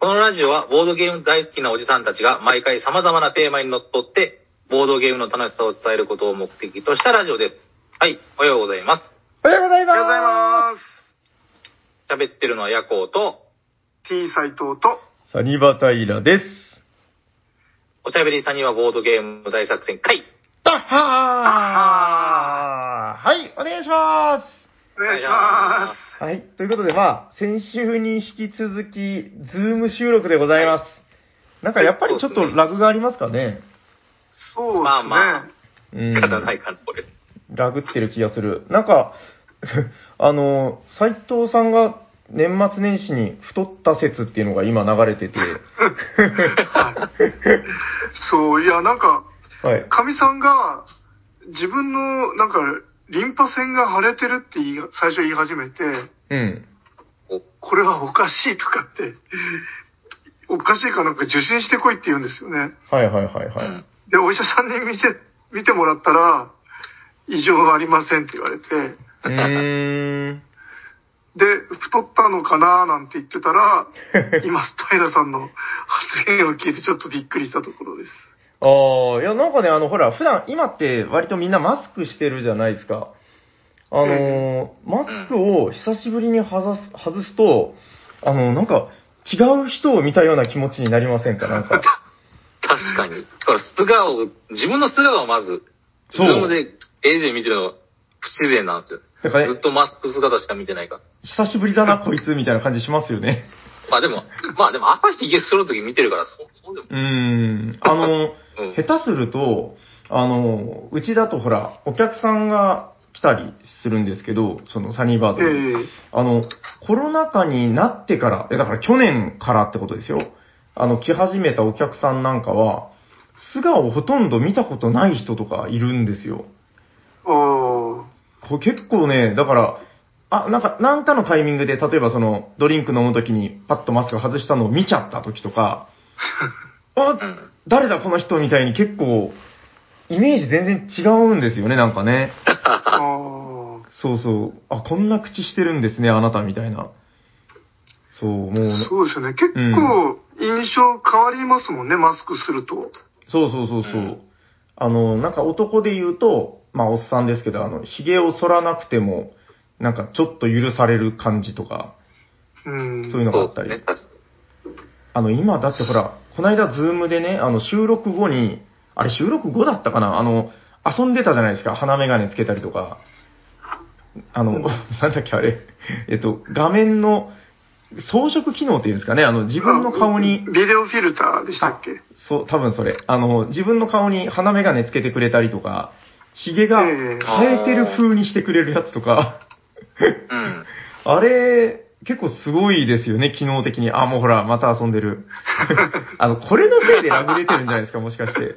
このラジオはボードゲーム大好きなおじさんたちが毎回様々なテーマにのっとって、ボードゲームの楽しさを伝えることを目的としたラジオです。はい、おはようございます。おはようございます。おはようございます。喋ってるのはヤコウと、T 斎藤と、サニバタイラです。おしゃべりさんにはボードゲーム大作戦会。ダッハーはい、お願いします。お願いしまはい、ということで、まあ、先週に引き続き、ズーム収録でございます。なんかやっぱりちょっとラグがありますかねす。そうですね。まあまうん。仕方ないかな、これ。ラグってる気がする。なんか、あの、斎藤さんが年末年始に太った説っていうのが今流れてて、そう、いや、なんか、はい。かみさんが、自分の、なんか、リンパ腺が腫れてるって言い最初言い始めて、うん。おこれはおかしいとかって、おかしいからなんか受診してこいって言うんですよね。はいはいはいはい。うんで、お医者さんに見て、見てもらったら、異常はありませんって言われて、うーん。で、太ったのかななんて言ってたら、今、平さんの発言を聞いてちょっとびっくりしたところです。ああ、いや、なんかね、あの、ほら、普段、今って割とみんなマスクしてるじゃないですか。あのーマスクを久しぶりに外す、外すと、あの、なんか、違う人を見たような気持ちになりませんか？なんか。確かに。だから素顔、自分の素顔をまず、ズそうームで絵で見てるのが不自然なんですよ。だからねずっとマスク姿しか見てないから。久しぶりだな、こいつ、みたいな感じしますよね。まあでも、まあでも朝日ゲストの時見てるから、そう、そうでも。うーん。あの、うん下手すると、あの、うちだとほら、お客さんが来たりするんですけど、そのサニーバードえに。えあの、コロナ禍になってから、えだから去年からってことですよ。あの、来始めたお客さんなんかは、素顔をほとんど見たことない人とかいるんですよ。ああ、これ結構ね、だから、あ、なんか、なんかのタイミングで、例えばその、ドリンク飲むときにパッとマスク外したのを見ちゃったときとか、あ、うん。誰だこの人みたいに結構、イメージ全然違うんですよね、なんかね。そうそう。あ、こんな口してるんですね、あなたみたいな。そう、もう、そうですよね。結構、印象変わりますもんね、マスクすると。そうそうそうそう。うんあの、なんか男で言うと、まあ、おっさんですけど、あの、髭を剃らなくても、なんかちょっと許される感じとか、うん。そういうのがあったり。ね。あの、今、だってほら、この間、ズームでね、あの、収録後に、あれ、収録後だったかな？あの、遊んでたじゃないですか。鼻眼鏡つけたりとか。あの、うんなんだっけ、あれ。えっと、画面の装飾機能っていうんですかね。あの、自分の顔に、ビデオフィルターでしたっけ？そう、多分それ。あの、自分の顔に鼻眼鏡つけてくれたりとか、髭がええ生えてる風にしてくれるやつとか、うん。あれ、結構すごいですよね、機能的に。あ、もうほら、また遊んでる。あの、これのせいでラグ出てるんじゃないですか、もしかして。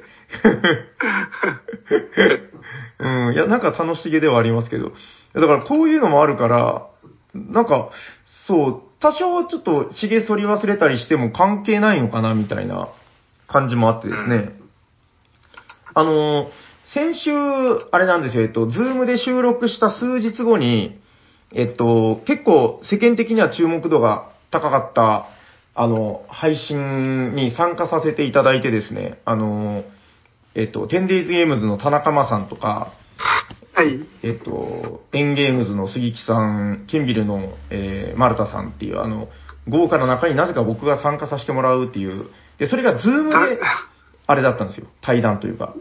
うん、いや、なんか楽しげではありますけど。だからこういうのもあるから、なんか、そう、多少ちょっと髭剃り忘れたりしても関係ないのかな、みたいな感じもあってですね。あの、先週、あれなんですよ、えっと、 Zoomで収録した数日後に、えっと、結構世間的には注目度が高かった、あの、配信に参加させていただいてですね、あの、えっと、10days ゲームズの田中間さんとか、はい。えっと、 Engamesの杉木さん、ケンビルの、えー、マルタさんっていう、あの、豪華の中になぜか僕が参加させてもらうっていう、で、それがズームで、あれだったんですよ。対談というか。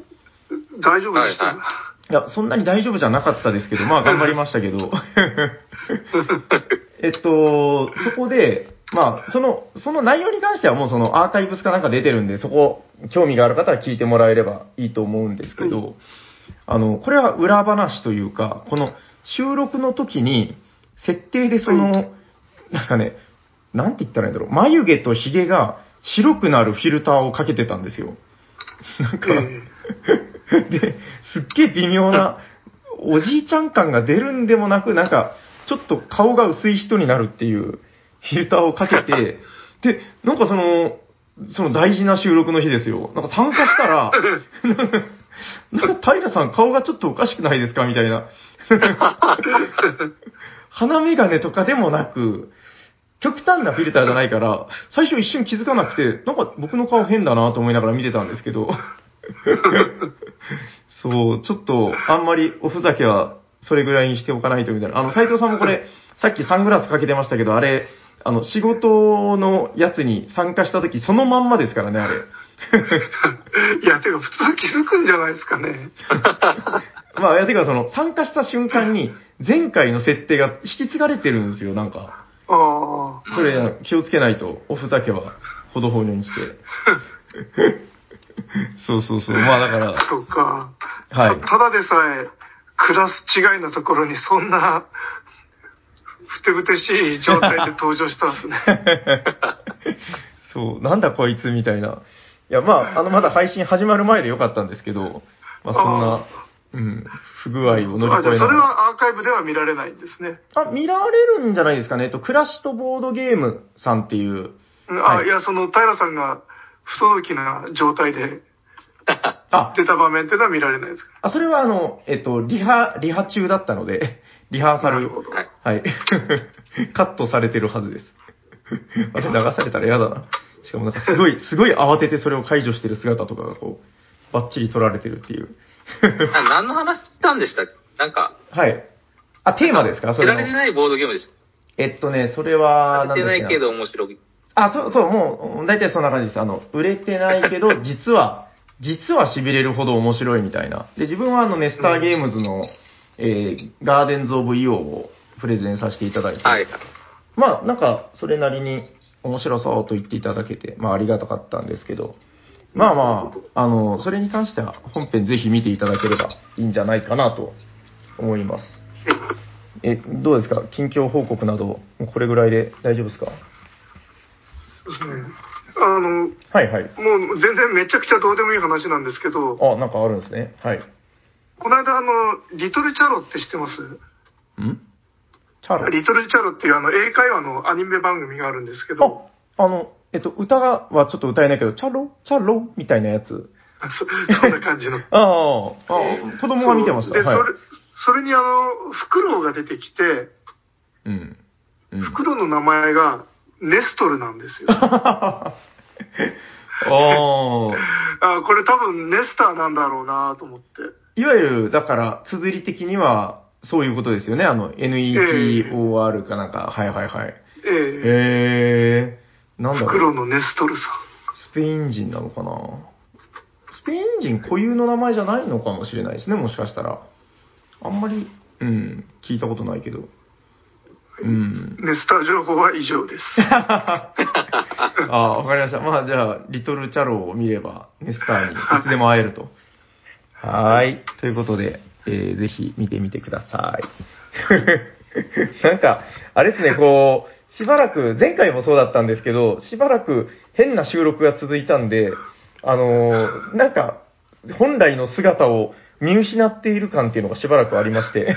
大丈夫でした、はいいや、そんなに大丈夫じゃなかったですけど、まあ頑張りましたけど。えっと、そこで、まあ、その、その内容に関してはもうそのアーカイブスかなんか出てるんで、そこ、興味がある方は聞いてもらえればいいと思うんですけど、あの、これは裏話というか、この収録の時に、設定でその、なんかね、なんて言ったらいいんだろう、眉毛と髭が白くなるフィルターをかけてたんですよ。なんか、え で、すっげえ微妙な、おじいちゃん感が出るんでもなく、なんか、ちょっと顔が薄い人になるっていうフィルターをかけて、で、なんかその、その大事な収録の日ですよ。なんか参加したら、なんか平さん顔がちょっとおかしくないですかみたいな。鼻眼鏡とかでもなく、極端なフィルターじゃないから、最初一瞬気づかなくて、なんか僕の顔変だなと思いながら見てたんですけど、そう、ちょっと、あんまりおふざけはそれぐらいにしておかないとみたいな。あの、斉藤さんもこれ、さっきサングラスかけてましたけど、あれ、あの、仕事のやつに参加した時そのまんまですからね、あれ。いや、てか普通気づくんじゃないですかね。まあ、いや、てかその、参加した瞬間に、前回の設定が引き継がれてるんですよ、なんか。ああ。それ、気をつけないと、おふざけは、ほどほどにして。そうそうそう。まあだから、そうか。はいたただでさえ、クラス違いのところにそんな、ふてぶてしい状態で登場したんですね。そう、なんだこいつみたいな。いや、まあ、あの、まだ配信始まる前でよかったんですけど、まあ、そんな、うん、不具合を乗りあ、じゃあそれ越えながら。はアーカイブでは見られないんですね。あ、見られるんじゃないですかね。えっと、クラッシュとボードゲームさんっていう、うんあ、はいい、や、その平さんが不届きな状態で あ、出た場面っていうのは見られないですか？あ、それはあの、えっと、リハ、リハ中だったので、リハーサル。はい。はい。カットされてるはずです。あれ流されたら嫌だな。しかもなんかすごい、すごい慌ててそれを解除してる姿とかがこう、バッチリ撮られてるっていう。あ何の話したんでしたっけ？なんか、はい。あ、テーマですか？そ知れの。られてないボードゲームでしえっとね、それは、た。知られてないけど。ど面白い。あ、そう、そう、もう、大体そんな感じです。あの、売れてないけど、実は、実は痺れるほど面白いみたいな。で、自分はあの、ネスターゲームズの、えー、ガーデンズ・オブ・イオをプレゼンさせていただいて、はい。まあ、なんか、それなりに面白そうと言っていただけて、まあ、ありがたかったんですけど、まあまあ、あの、それに関しては本編ぜひ見ていただければいいんじゃないかなと思います。え、どうですか？近況報告など、これぐらいで大丈夫ですか？ですね。あの、はいはい。もう全然めちゃくちゃどうでもいい話なんですけど、あ、なんかあるんですね。はい。この間あの、リトルチャロって知ってます？ん？チャロ？リトルチャロっていうあの、英会話のアニメ番組があるんですけど、あ、あの、えっと、歌はちょっと歌えないけど、チャロ？チャロ？みたいなやつ。そそんな感じの。ああ、あ子供が見てました。で、はいそれ、それにあの、フクロウが出てきて、うん。うん。フクロウの名前がネストルなんですよ。ああ。あこれ多分ネスターなんだろうなと思って。いわゆる、だから、綴り的には、そういうことですよね。あの、NETOR かなんか、はいはいはい。えええー、なんだろう。のネストルさスペイン人なのかなスペイン人固有の名前じゃないのかもしれないですね、もしかしたら。あんまり、うん、聞いたことないけど。うん。ん。ネスター情報は以上です。あ あ、わかりました。まあ、じゃあ、リトルチャロを見れば、ネスターに いつでも会えると。はーい。ということで、えー、ぜひ見てみてください。なんか、あれですね、こう、しばらく、前回もそうだったんですけど、しばらく変な収録が続いたんで、あのーなんか、本来の姿を見失っている感っていうのがしばらくありまして。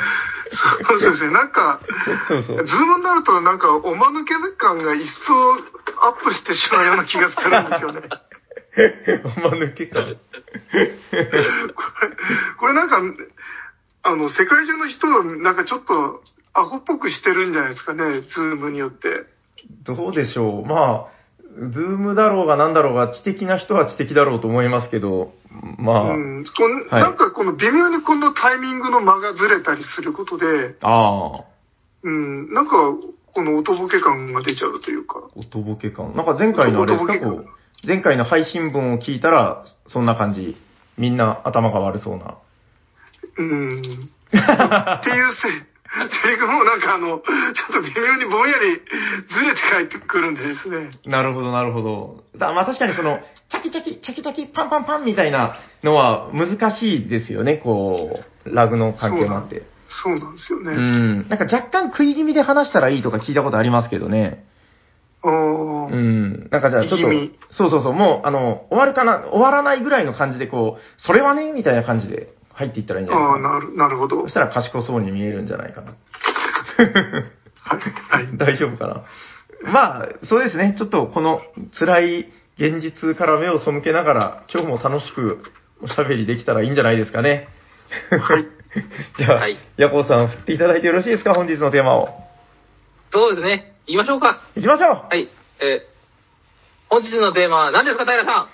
そうですね。なんか、そうそう。 Zoomになるとなんかおまぬけ感が一層アップしてしまうような気がするんですよね。おまぬけ感。これ、これなんか、あの、世界中の人をなんかちょっとアホっぽくしてるんじゃないですかね、 Zoomによって。どうでしょう。まあ、 Zoomだろうが何だろうが知的な人は知的だろうと思いますけど、まあ、うん。こんはいなんかこの微妙にこのタイミングの間がずれたりすることで、ああ、うん、なんかこの音ボケ感が出ちゃうというか。音ボケ感。なんか前回のあれですか、こう、前回の配信文を聞いたら、そんな感じ。みんな頭が悪そうな。うん。っていうせ、セリフもなんかあの、ちょっと微妙にぼんやりずれて帰ってくるんでですね。なるほど、なるほど。だまあ確かにその、チャキチャキ、チャキチャキ、パンパンパンみたいなのは難しいですよね、こう、ラグの関係もあって。そうなんですようね。ん。なんか若干食い気味で話したらいいとか聞いたことありますけどね。ああ、うん。なんかじゃあちょっとそうそうそう、もう、あの、終わるかな、終わらないぐらいの感じでこう、それはね、みたいな感じで入っていったらいいんじゃああ、ないかな。なる、なるほど。そしたら賢そうに見えるんじゃないかな。はい。はい。大丈夫かな。まあ、そうですね。ちょっとこの辛い現実から目を背けながら、今日も楽しくおしゃべりできたらいいんじゃないですかね。はい。じゃあ、はいヤコウさん振っていただいてよろしいですか？本日のテーマを。そうですね。行きましょうか。行きましょうはい。えー本日のテーマは何ですか、平さん？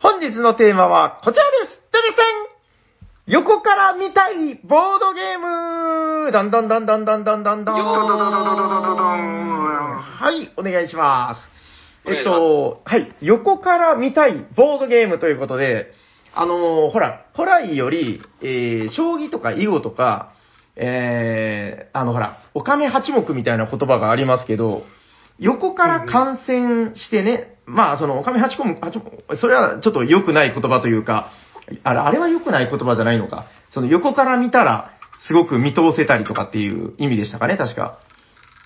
本日のテーマはこちらですてれせん横から見たいボードゲームだんだんだんだんだんだんだんだん。はい、お願いします。えっと、はい、横から見たいボードゲームということで、あのーほら、古来より、えー、将棋とか囲碁とか、えー、あのほら、お亀八目みたいな言葉がありますけど、横から観戦してね、まあ、その、お亀八目、八目それはちょっと良くない言葉というか、あれ、あれは良くない言葉じゃないのか。その横から見たら、すごく見通せたりとかっていう意味でしたかね、確か。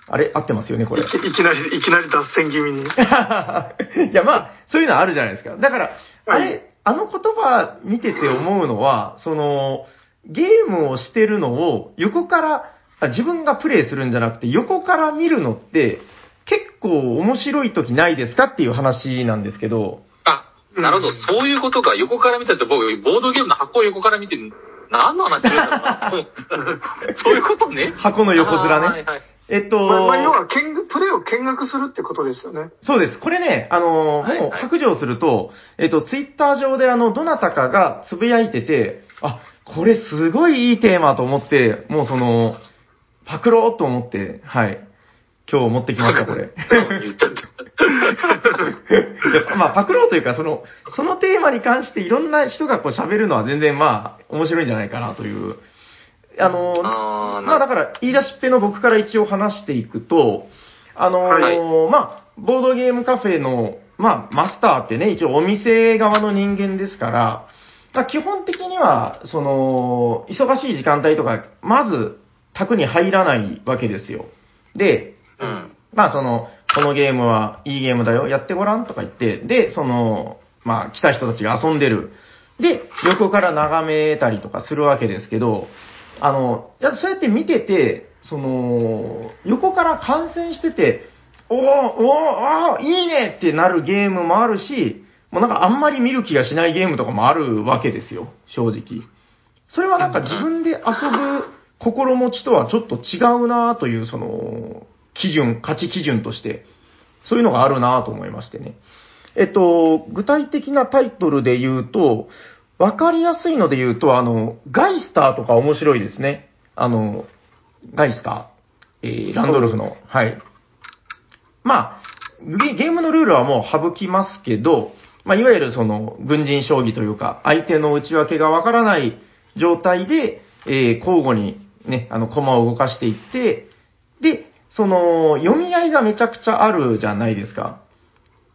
あれ、合ってますよね、これ。いきなり、いきなり脱線気味に。いや、まあ、そういうのあるじゃないですか。だから、あれ、はいあの言葉見てて思うのは、その、ゲームをしてるのを横から、あ自分がプレイするんじゃなくて、横から見るのって、結構面白い時ないですかっていう話なんですけど、あ、なるほど、そういうことか。横から見たって僕、ボードゲームの箱を横から見て、何の話してるんだろうな。そういうことね。箱の横面ね。はいはいえっと、まあ、まあ、要は見学、プレイを見学するってことですよね。そうです。これね、あのーはいもう白状すると、えっと、ツイッター上であの、どなたかがつぶやいてて、あ、これすごいいいテーマと思って、もうその、パクろうと思って、はい。今日持ってきました、これ。言っちゃった。まあ、パクろうというか、その、そのテーマに関していろんな人がこう喋るのは全然まあ、面白いんじゃないかなという。あのーあーまあだから、言い出しっぺの僕から一応話していくと、あのーまあ、ボードゲームカフェの、まあ、マスターってね、一応お店側の人間ですから、まあ、基本的には、その、忙しい時間帯とか、まず、宅に入らないわけですよ。で、うん。まあその、このゲームはいいゲームだよ、やってごらんとか言って、で、その、まあ来た人たちが遊んでる。で、横から眺めたりとかするわけですけど、あの、やそうやって見てて、その、横から観戦してて、おーおーあーいいねってなるゲームもあるし、もうなんかあんまり見る気がしないゲームとかもあるわけですよ、正直。それはなんか自分で遊ぶ心持ちとはちょっと違うなという、その、基準、価値基準として、そういうのがあるなと思いましてね。えっと、具体的なタイトルで言うと、わかりやすいので言うと、あの、ガイスターとか面白いですね。あの、ガイスター、えー、ランドルフの、はい。まあ、ゲゲームのルールはもう省きますけど、まあ、いわゆるその、軍人将棋というか、相手の内訳がわからない状態で、えー交互にね、あの、駒を動かしていって、で、その、読み合いがめちゃくちゃあるじゃないですか。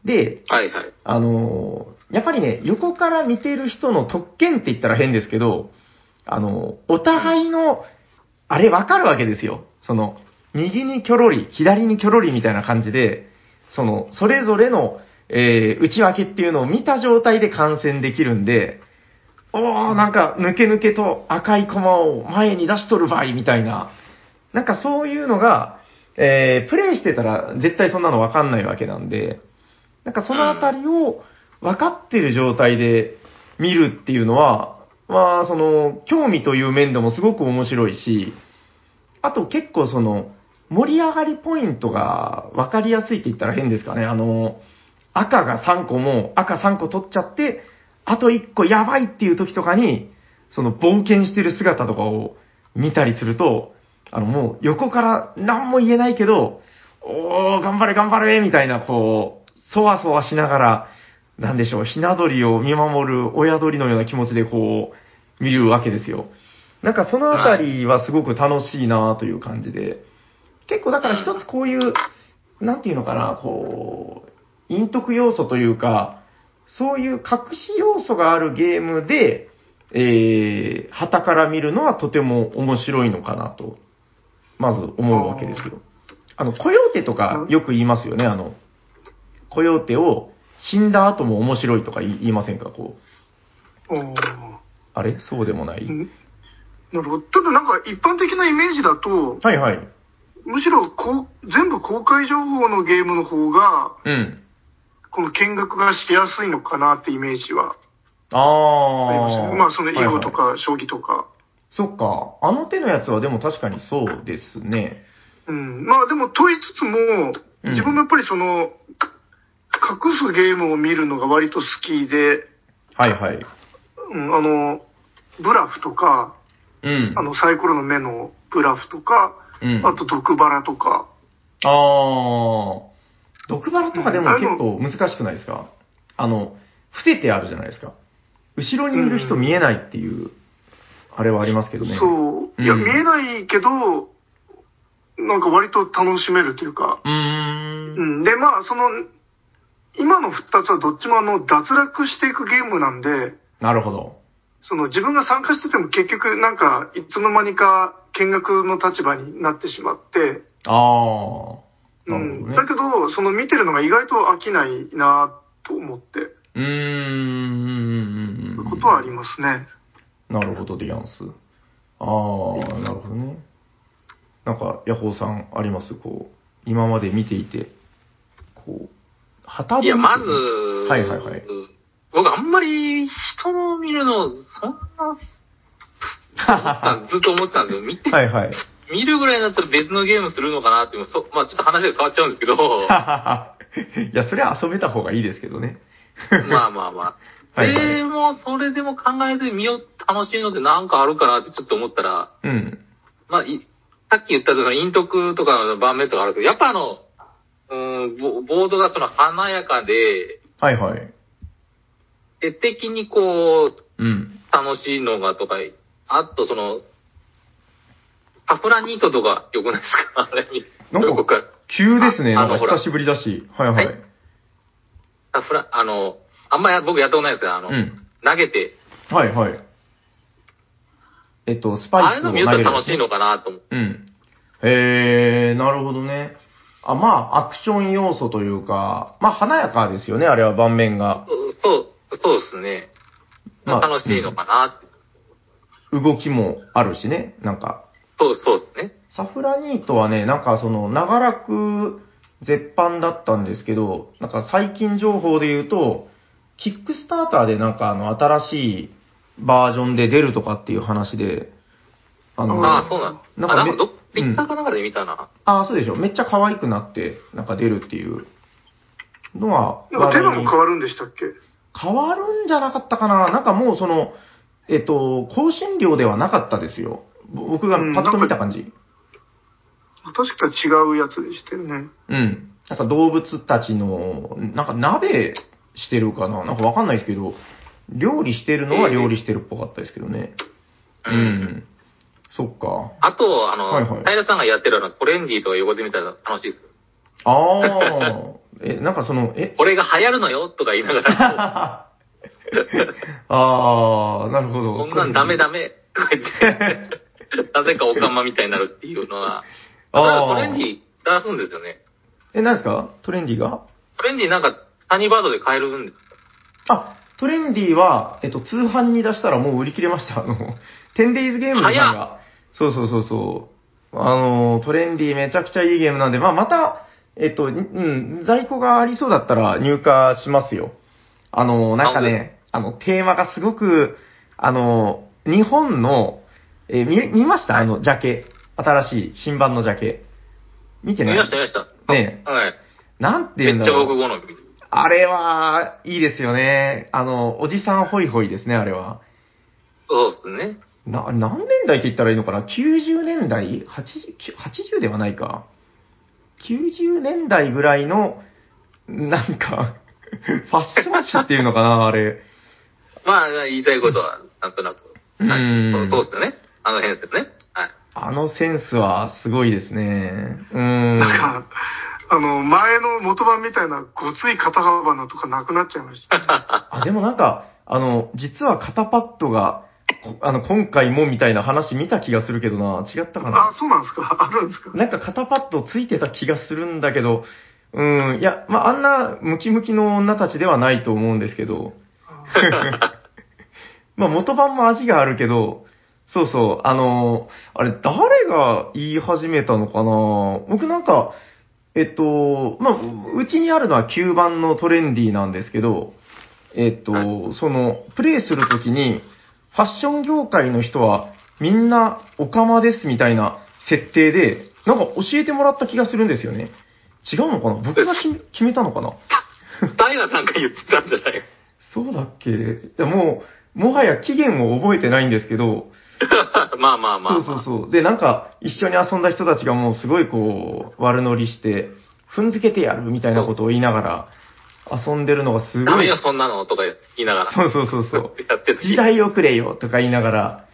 で、はいはい。あのーやっぱりね、横から見てる人の特権って言ったら変ですけど、あのーお互いの、あれわかるわけですよ。その、右にキョロリ、左にキョロリみたいな感じで、その、それぞれの、えー内訳っていうのを見た状態で観戦できるんで、おー、なんか、抜け抜けと赤い駒を前に出しとる場合みたいな、なんかそういうのが、えープレイしてたら絶対そんなのわかんないわけなんで、なんかそのあたりを分かってる状態で見るっていうのは、まあ、その、興味という面でもすごく面白いし、あと結構その、盛り上がりポイントが分かりやすいって言ったら変ですかね。あの、赤が3個も、赤3個取っちゃって、あと1個やばいっていう時とかに、その冒険してる姿とかを見たりすると、あのもう横から何も言えないけど、おー、頑張れ頑張れみたいな、こう、そわそわしながら、なんでしょう、ひな鳥を見守る親鳥のような気持ちでこう、見るわけですよ。なんかそのあたりはすごく楽しいなという感じで、結構だから一つこういう、なんていうのかな、こう、陰徳要素というか、そういう隠し要素があるゲームで、えー、旗から見るのはとても面白いのかなと、まず思うわけですよ。あの、コヨーテとかよく言いますよね、あの、コヨーテを死んだ後も面白いとか言いませんか、こう。あれ？そうでもない、うんなるほど。ただなんか一般的なイメージだと、はいはい。むしろこう全部公開情報のゲームの方が、うん。この見学がしやすいのかなってイメージはあありましたあ。ね。まあその囲碁とか将棋とか。そっか。あの手のやつはでも確かにそうですね。うん。まあでも問いつつも、うん自分もやっぱりその、か隠すゲームを見るのが割と好きで、はいはい。うん、あの、ブラフとか、うん。あの、サイコロの目のブラフとか、うん、あと毒バラとか、あー。毒バラとかでも結構難しくないですか？あの、伏せてあるじゃないですか。後ろにいる人見えないっていう、あれはありますけどね。そう、いや、うん見えないけど、なんか割と楽しめるというか、うーん。うん。で、まあ、その、今の二つはどっちもあの、脱落していくゲームなんで、なるほど。その自分が参加してても結局なんか、いつの間にか見学の立場になってしまって、あー。うん。なるほどね。だけど、その見てるのが意外と飽きないなと思って、うーんうんうんうんうん。ことはありますね。なるほど、ディアンス。あー、なるほどね。なんか、ヤホーさんあります？こう、今まで見ていて、こう、旗でいや、まず、はいはいはい。僕あんまり人の見るの、そんな、ずっと思ってたんですよ。見て、はいはい。見るぐらいだったら別のゲームするのかなってそまあちょっと話が変わっちゃうんですけど、いや、それは遊べた方がいいですけどね。まあまあまあ。はいはいでも、それでも考えてみよう、楽しいのってなんかあるかなってちょっと思ったら、うん。まあ、いさっき言ったその陰徳とかの盤面とかあるけど、やっぱあの、うん、ボボードがその華やかで、はいはい。絵的にこう、うん。楽しいのがとか、あとその、サフラニートとか良くないですか？あれ、なんか急ですね。なんかああのほら久しぶりだし。はいははいい。サフラ、あの、あんまや僕やったことないですけど、あの、うん。投げて、はいはい。えっと、スパイスを投げるの見ると楽しいのかなと思って。うん。へー、なるほどね。あ、まあ、アクション要素というか、まあ、華やかですよね、あれは盤面が。そう、そうですね。まあ楽しいのかなって。動きもあるしね、なんか。そう、そうですね。サフラニートはね、なんかその、長らく絶版だったんですけど、なんか最近情報で言うと、キックスターターでなんかあの、新しいバージョンで出るとかっていう話で、あの、んああ、そうなんあ、なんかめなんかどっ、ツイうんッターかなんかで見たな。ああ、そうでしょ。めっちゃ可愛くなって、なんか出るっていうのは、なんかテーマも変わるんでしたっけ？変わるんじゃなかったかななんかもうその、えっと、更新料ではなかったですよ。僕がパッと見た感じ。確か違うやつでしたよね。うん。なんか動物たちの、なんか鍋してるかな？なんかわかんないですけど、料理してるのは料理してるっぽかったですけどね。う。ん。そっか。あと、あの、はいはい平さんがやってるあの、トレンディーとか横で見たら楽しいです。ああ。え、なんかその、え、これが流行るのよとか言いながら、ああ、なるほど。こんなんダメダメとか言って、なぜかオカマみたいになるっていうのは、だからトレンディー出すんですよね。え、何ですか？トレンディが？トレンディーなんか、サニーバードで買えるんですあ、トレンディは、えっと、通販に出したらもう売り切れました。あの、10days ゲームズさん早が、そうそうそうそう、あの、トレンディめちゃくちゃいいゲームなんで、まあ、また、えっと、うん、在庫がありそうだったら入荷しますよ。あの、なんかね、あの、テーマがすごく、あの、日本の、えー見、見ました？あの、ジャケ。新しい新版のジャケ。見てない？見ました、見ました。ねはい。なんてめっちゃ言うんだろう。僕好み。あれは、いいですよね。あの、おじさんホイホイですね、あれは。そうですね。な、何年代って言ったらいいのかな ?90 年代 ?80、80ではないか。90年代ぐらいの、なんか、ファッション誌っていうのかなあれ。まあ、言いたいことは、なんとなく。はいうんそうそうですよね。あの辺ですよね。はい。あのセンスはすごいですね。うん。あの、前の元版みたいなごつい肩幅のとかなくなっちゃいました。あ、でもなんか、あの、実は肩パッドが、こあの、今回もみたいな話見た気がするけどな、違ったかな？あ、そうなんですか？あるんですか？なんか肩パッドついてた気がするんだけど、うん、いや、まあ、あんなムキムキの女たちではないと思うんですけど、まあ、元版も味があるけど、そうそう、あの、あれ、誰が言い始めたのかな？僕なんか、えっと、まあ、うちにあるのは9番のトレンディーなんですけど、えっと、はその、プレイするときに、ファッション業界の人はみんなオカマですみたいな設定で、なんか教えてもらった気がするんですよね。違うのかな？僕が決め たのかな？平さんが言ってたんじゃない？そうだっけ？いやもう、もはや期限を覚えてないんですけど、まあまあまあ、そうそうそう。で、なんか、一緒に遊んだ人たちがもうすごいこう、悪乗りして、踏んづけてやるみたいなことを言いながら、遊んでるのがすごいダメよ、。そんなの？とか言いながら。そうそうそうそう。やって時代遅れよとか言いながら、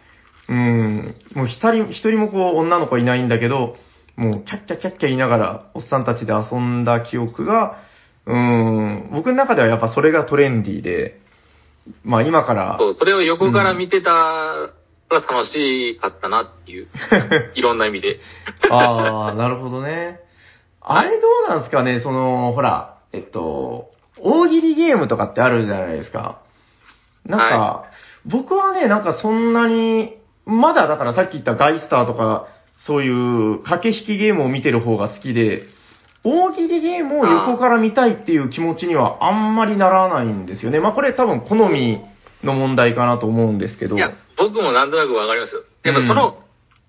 うん、もう一人、一人もこう女の子いないんだけど、もうキャッキャキャッキャ言いながら、おっさんたちで遊んだ記憶が、うん、僕の中ではやっぱそれがトレンディーで、まあ今から、そう、それを横から見てたら楽しかったなっていう、いろんな意味で。ああ、なるほどね。あれどうなんですかね、その、ほら、えっと、大喜利ゲームとかってあるじゃないですか。なんか、は僕はね、なんかそんなに、まだだからさっき言ったガイスターとか、そういう駆け引きゲームを見てる方が好きで、大喜利ゲームを横から見たいっていう気持ちにはあんまりならないんですよね。まあこれ多分好みの問題かなと思うんですけど。いや、僕もなんとなくわかりますよ。やっぱその、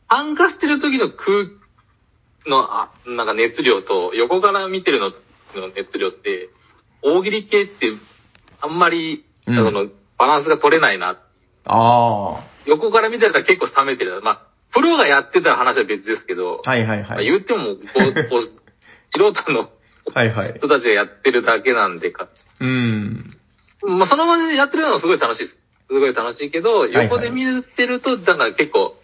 参加してる時の空の、あ、なんか熱量と、横から見てるのの熱量って、大喜利系って、あんまり、うんその、バランスが取れないな。あ横から見てたら結構冷めてる。まあ、プロがやってたら話は別ですけど、あ、はいはいまあはい。言っても、こう、こう素人の はいはい。人たちがやってるだけなんでか。うん。まあ、その場でやってるのはすごい楽しいです。すごい楽しいけど、横で見てると、だから結構、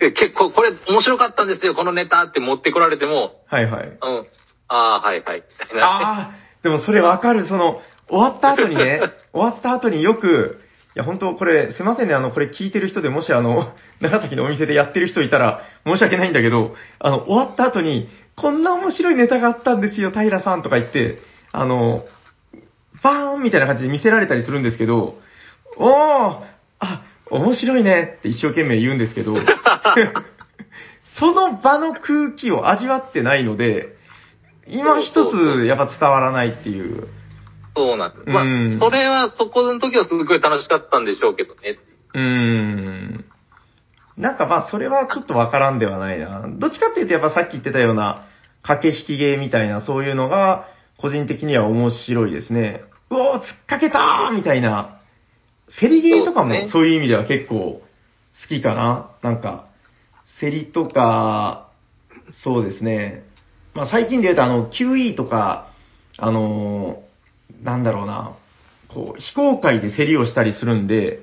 で 結構これ面白かったんですよ、このネタって持ってこられても、はいはい。うん、ああ、はいはい。ああ、でもそれわかる。その、終わった後にね、終わった後によく、いや本当これ、すいませんね、あの、これ聞いてる人でもしあの、長崎のお店でやってる人いたら申し訳ないんだけど、あの、終わった後に、こんな面白いネタがあったんですよ、平さんとか言って、あの、バーンみたいな感じで見せられたりするんですけど、おーあ、面白いねって一生懸命言うんですけど、その場の空気を味わってないので、今一つやっぱ伝わらないっていう。そうなんです。まあうん、それは、そこの時はすごい楽しかったんでしょうけどね。うーん。なんかまあそれはちょっとわからんではないな。どっちかっていうとやっぱさっき言ってたような駆け引きゲーみたいなそういうのが個人的には面白いですね。うおー突っかけたーみたいな。競りゲーとかもそういう意味では結構好きかな。なんか、競りとか、そうですね。まあ最近で言うとあの QE とか、あのーなんだろうな、こう、非公開で競りをしたりするんで、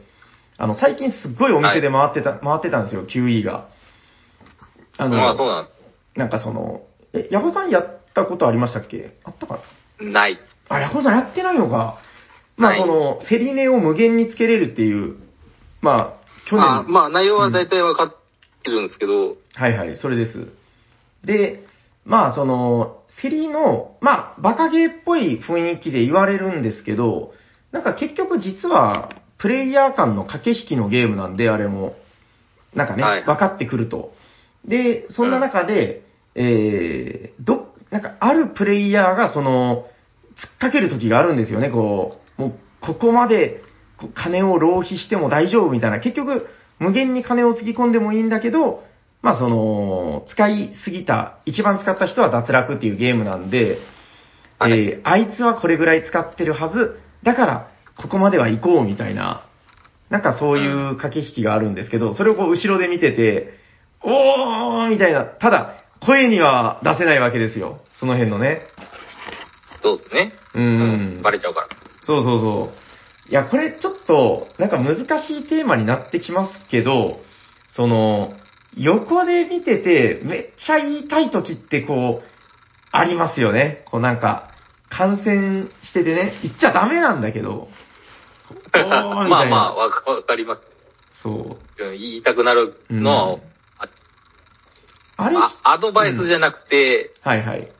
あの、最近すっごいお店で回ってた、回ってたんですよ、QE が。あの、まあ、そうなんでなんかその、え、ヤホさんやったことありましたっけ？あったかな？す。ない。あ、ヤホさんやってないのか。まあ、はいその、競り値を無限につけれるっていう、まあ、去年、まあ、まあ、内容は大体分かってるんですけど、はいはい、それです。で、まあ、その、競りの、まあ、バカゲーっぽい雰囲気で言われるんですけど、なんか結局実は、プレイヤー間の駆け引きのゲームなんで、あれも。なんかね、はい分かってくると。で、そんな中で、えー、ど、なんかあるプレイヤーがその、突っかける時があるんですよね、こう、もう、ここまで、金を浪費しても大丈夫みたいな、結局、無限に金をつぎ込んでもいいんだけど、まあその、使いすぎた、一番使った人は脱落っていうゲームなんで、はい。えーあいつはこれぐらい使ってるはず、だから、ここまでは行こうみたいな、なんかそういう駆け引きがあるんですけど、それをこう後ろで見てて、おーみたいな、ただ、声には出せないわけですよ。その辺のね。そうですね。うんバレちゃうから。そうそうそう。いや、これちょっと、なんか難しいテーマになってきますけど、その、横で見てて、めっちゃ言いたい時ってこう、ありますよね。こうなんか、感染しててね、言っちゃダメなんだけど、まあまあ、わかります。そう。言いたくなるのは、うんあれ、あアドバイスじゃなくて、はいはい。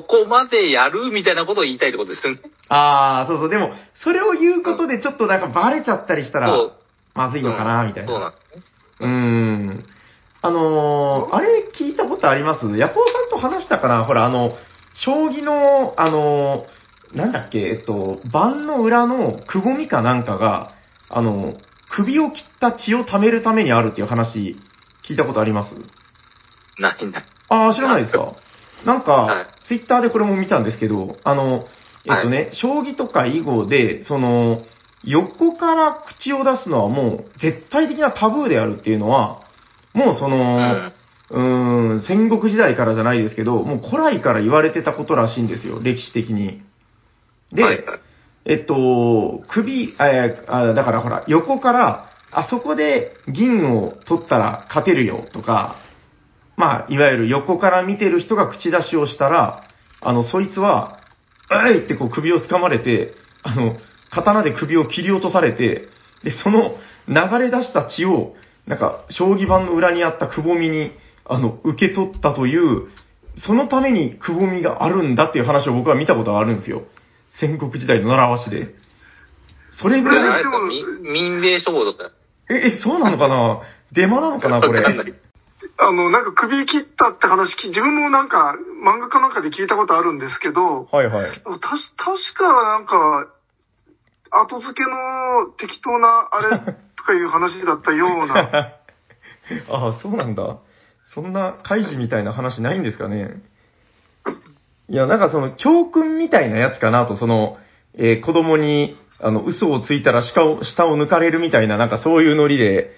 ここまでやるみたいなことを言いたいってことですよね。ああ、そうそう。でも、それを言うことでちょっとなんかバレちゃったりしたらまずいのかな、みたいな。そうなんですね。うーん。あのーあれ聞いたことあります？ヤコウさんと話したかな？ほら、あの、将棋の、あのーなんだっけ、えっと、盤の裏のくぼみかなんかが、あの、首を切った血を貯めるためにあるっていう話、聞いたことあります？ないない。ああ、知らないですか？なんはいか、ツイッターでこれも見たんですけど、あの、えっとね、将棋とか囲碁で、その、横から口を出すのはもう絶対的なタブーであるっていうのは、もうその、うーん、戦国時代からじゃないですけど、もう古来から言われてたことらしいんですよ、歴史的に。で、はいはい。えっと、首、えだからほら、横から、あそこで銀を取ったら勝てるよとか、まあ、いわゆる横から見てる人が口出しをしたら、あの、そいつは、えいってこう首を掴まれて、あの、刀で首を切り落とされて、で、その流れ出した血を、なんか、将棋盤の裏にあったくぼみに、あの、受け取ったという、そのためにくぼみがあるんだっていう話を僕は見たことがあるんですよ。戦国時代の習わしで。それぐらい、民兵書房とか。え、え、そうなのかな？デマなのかな？これ。あの、なんか首切ったって話き、自分もなんか漫画かなんかで聞いたことあるんですけど、はいはい。たし、確かなんか、後付けの適当なあれとかいう話だったような。あ あ、そうなんだ。そんな開示みたいな話ないんですかね。いや、なんかその教訓みたいなやつかなと、その、えー子供に、あの、嘘をついたら下を、下を抜かれるみたいな、なんかそういうノリで、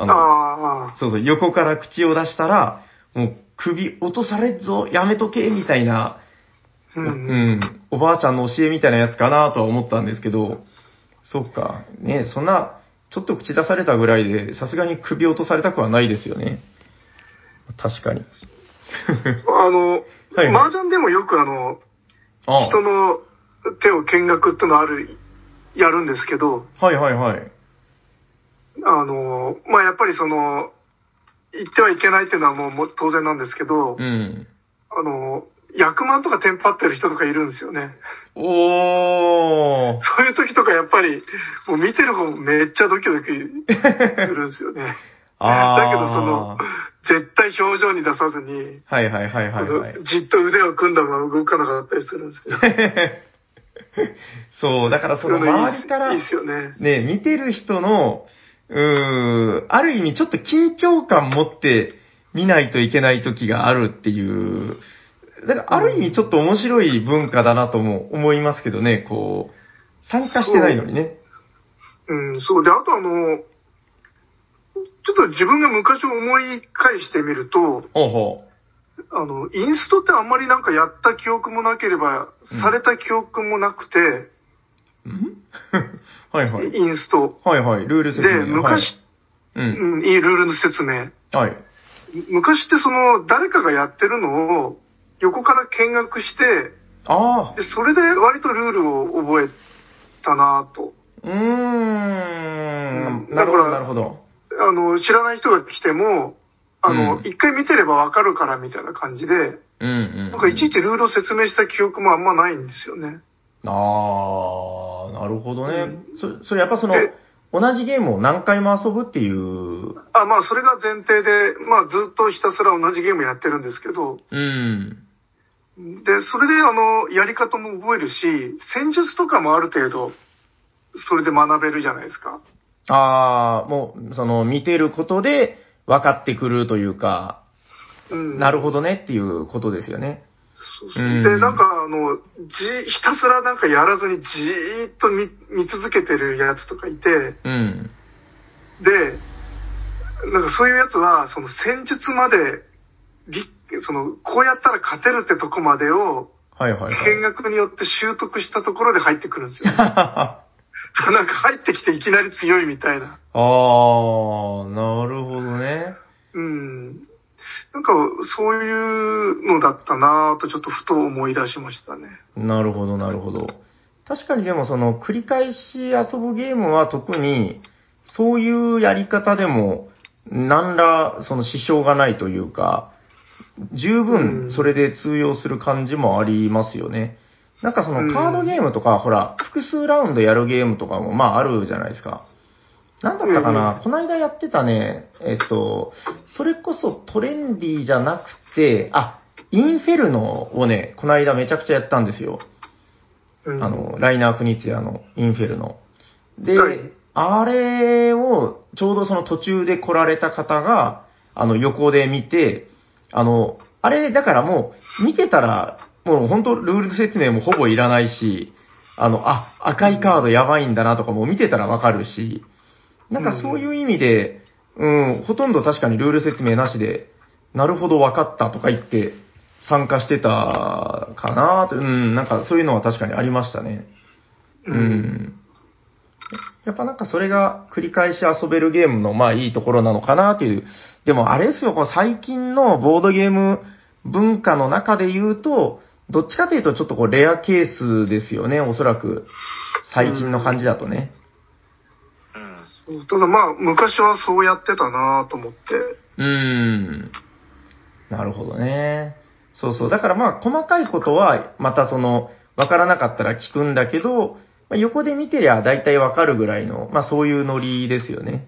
あの、ああ、そうそう、横から口を出したら、もう首落とされっぞ、やめとけ、みたいな、う。うんん、おばあちゃんの教えみたいなやつかなとは思ったんですけど、そっか、ね、そんな、ちょっと口出されたぐらいで、さすがに首落とされたくはないですよね。確かに。あの、はいはい麻雀でもよくあの、あ人の手を見学ってのある、やるんですけど、はいはいはい。あの、まあ、やっぱりその、言ってはいけないっていうのはもう当然なんですけど、うん。あの、役満とかテンパってる人とかいるんですよね。おー。そういう時とかやっぱり、もう見てる方もめっちゃドキドキするんですよね。あー。だけどその、絶対表情に出さずに、はいはいはいはいはい。じっと腕を組んだまま動かなかったりするんですよ。そう、だからその周りからいいっすよね。ね、見てる人の、うーん、ある意味ちょっと緊張感持って見ないといけない時があるっていう、だからある意味ちょっと面白い文化だなとも思いますけどね、こう、参加してないのにね。うん、そう。で、あとあの、ちょっと自分が昔を思い返してみると、ほうほあの、インストってあんまりなんかやった記憶もなければ、うんされた記憶もなくて、う。ん？はいはい。インスト。はいはい、ルール説明。で、昔、はい、うん。うん、いいルールの説明。はい。昔ってその、誰かがやってるのを、横から見学して、ああ、で、それで割とルールを覚えたなぁと。うーん。うんなるほど、なるほど。あの、知らない人が来ても、あの、うん一回見てればわかるからみたいな感じで、うんうん。なんかいちいちルールを説明した記憶もあんまないんですよね。ああ、なるほどね。うんそそれやっぱそのえ、同じゲームを何回も遊ぶっていう、あ、まあ、それが前提で、まあ、ずっとひたすら同じゲームやってるんですけど、うん。で、それで、あの、やり方も覚えるし、戦術とかもある程度、それで学べるじゃないですか。ああ、もう、その、見てることで分かってくるというか、うん。なるほどねっていうことですよね。そうそううんで、なんか、あの、じ、ひたすらなんかやらずにじーっと見見続けてるやつとかいて、うん。で、なんかそういうやつは、その戦術まで、りその、こうやったら勝てるってとこまでを、はいはいはい。見学によって習得したところで入ってくるんですよ。なんか入ってきていきなり強いみたいな。ああ、なるほどね。うん。なんか、そういうのだったなぁとちょっとふと思い出しましたね。なるほど、なるほど。確かにでもその、繰り返し遊ぶゲームは特に、そういうやり方でも、何ら、その支障がないというか、十分それで通用する感じもありますよね。なんかそのカードゲームとか、ほら、複数ラウンドやるゲームとかも、まああるじゃないですか。なんだったかな、うんこの間やってたね、えっと、それこそトレンディーじゃなくて、あ、インフェルノをね、この間めちゃくちゃやったんですよ。うん、あの、ライナー・フニツィアのインフェルノ。で、はい。あれを、ちょうどその途中で来られた方が、あの、横で見て、あの、あれ、だからもう、見てたら、もう本当ルール説明もほぼいらないし、あの、あ、赤いカードやばいんだなとかも見てたらわかるし、なんかそういう意味で、うん、ほとんど確かにルール説明なしで、なるほどわかったとか言って参加してたかなと、うん、なんかそういうのは確かにありましたね。う。ん。やっぱなんかそれが繰り返し遊べるゲームのまあいいところなのかなという。でもあれですよ、こう最近のボードゲーム文化の中で言うと、どっちかというとちょっとこうレアケースですよね、おそらく。最近の感じだとね。ただまあ、昔はそうやってたなと思って。うーん。なるほどね。そうそう。だからまあ、細かいことは、またその、わからなかったら聞くんだけど、まあ、横で見てりゃ大体わかるぐらいの、まあそういうノリですよね。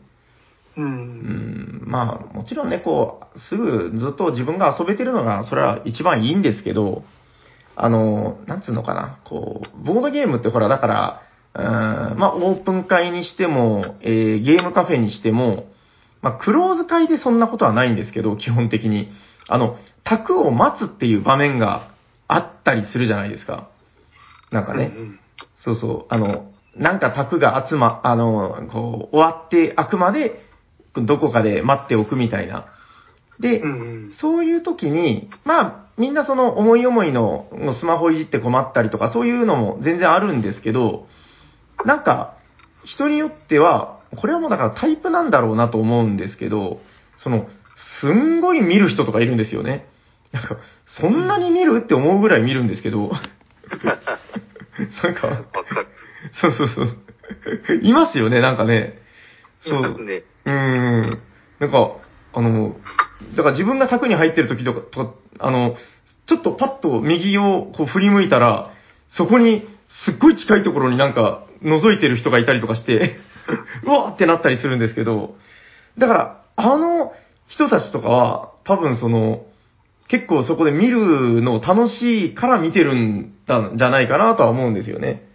う。うんん。まあ、もちろんね、こう、すぐずっと自分が遊べてるのが、それは一番いいんですけど、あの、なんつうのかな、こう、ボードゲームってほら、だから、まあ、オープン会にしても、えーゲームカフェにしても、まあ、クローズ会でそんなことはないんですけど、基本的に。あの、卓を待つっていう場面があったりするじゃないですか。なんかね。うんそうそう。あの、なんか卓が集ま、あの、こう、終わって、あくまで、どこかで待っておくみたいな。で、うんうん。そういう時に、まあ、みんなその思い思いのスマホいじって困ったりとか、そういうのも全然あるんですけど、なんか、人によっては、これはもうだからタイプなんだろうなと思うんですけど、その、すんごい見る人とかいるんですよね。なんか、そんなに見るって思うぐらい見るんですけど、なんか。そうそうそう。いますよね、なんかね。いますね。うーん。なんか、あの、だから自分が柵に入ってる時とか、とかあの、ちょっとパッと右をこう振り向いたら、そこにすっごい近いところになんか覗いてる人がいたりとかして、うわーってなったりするんですけど、だから、あの人たちとかは、多分その、結構そこで見るの楽しいから見てるんだじゃないかなとは思うんですよね。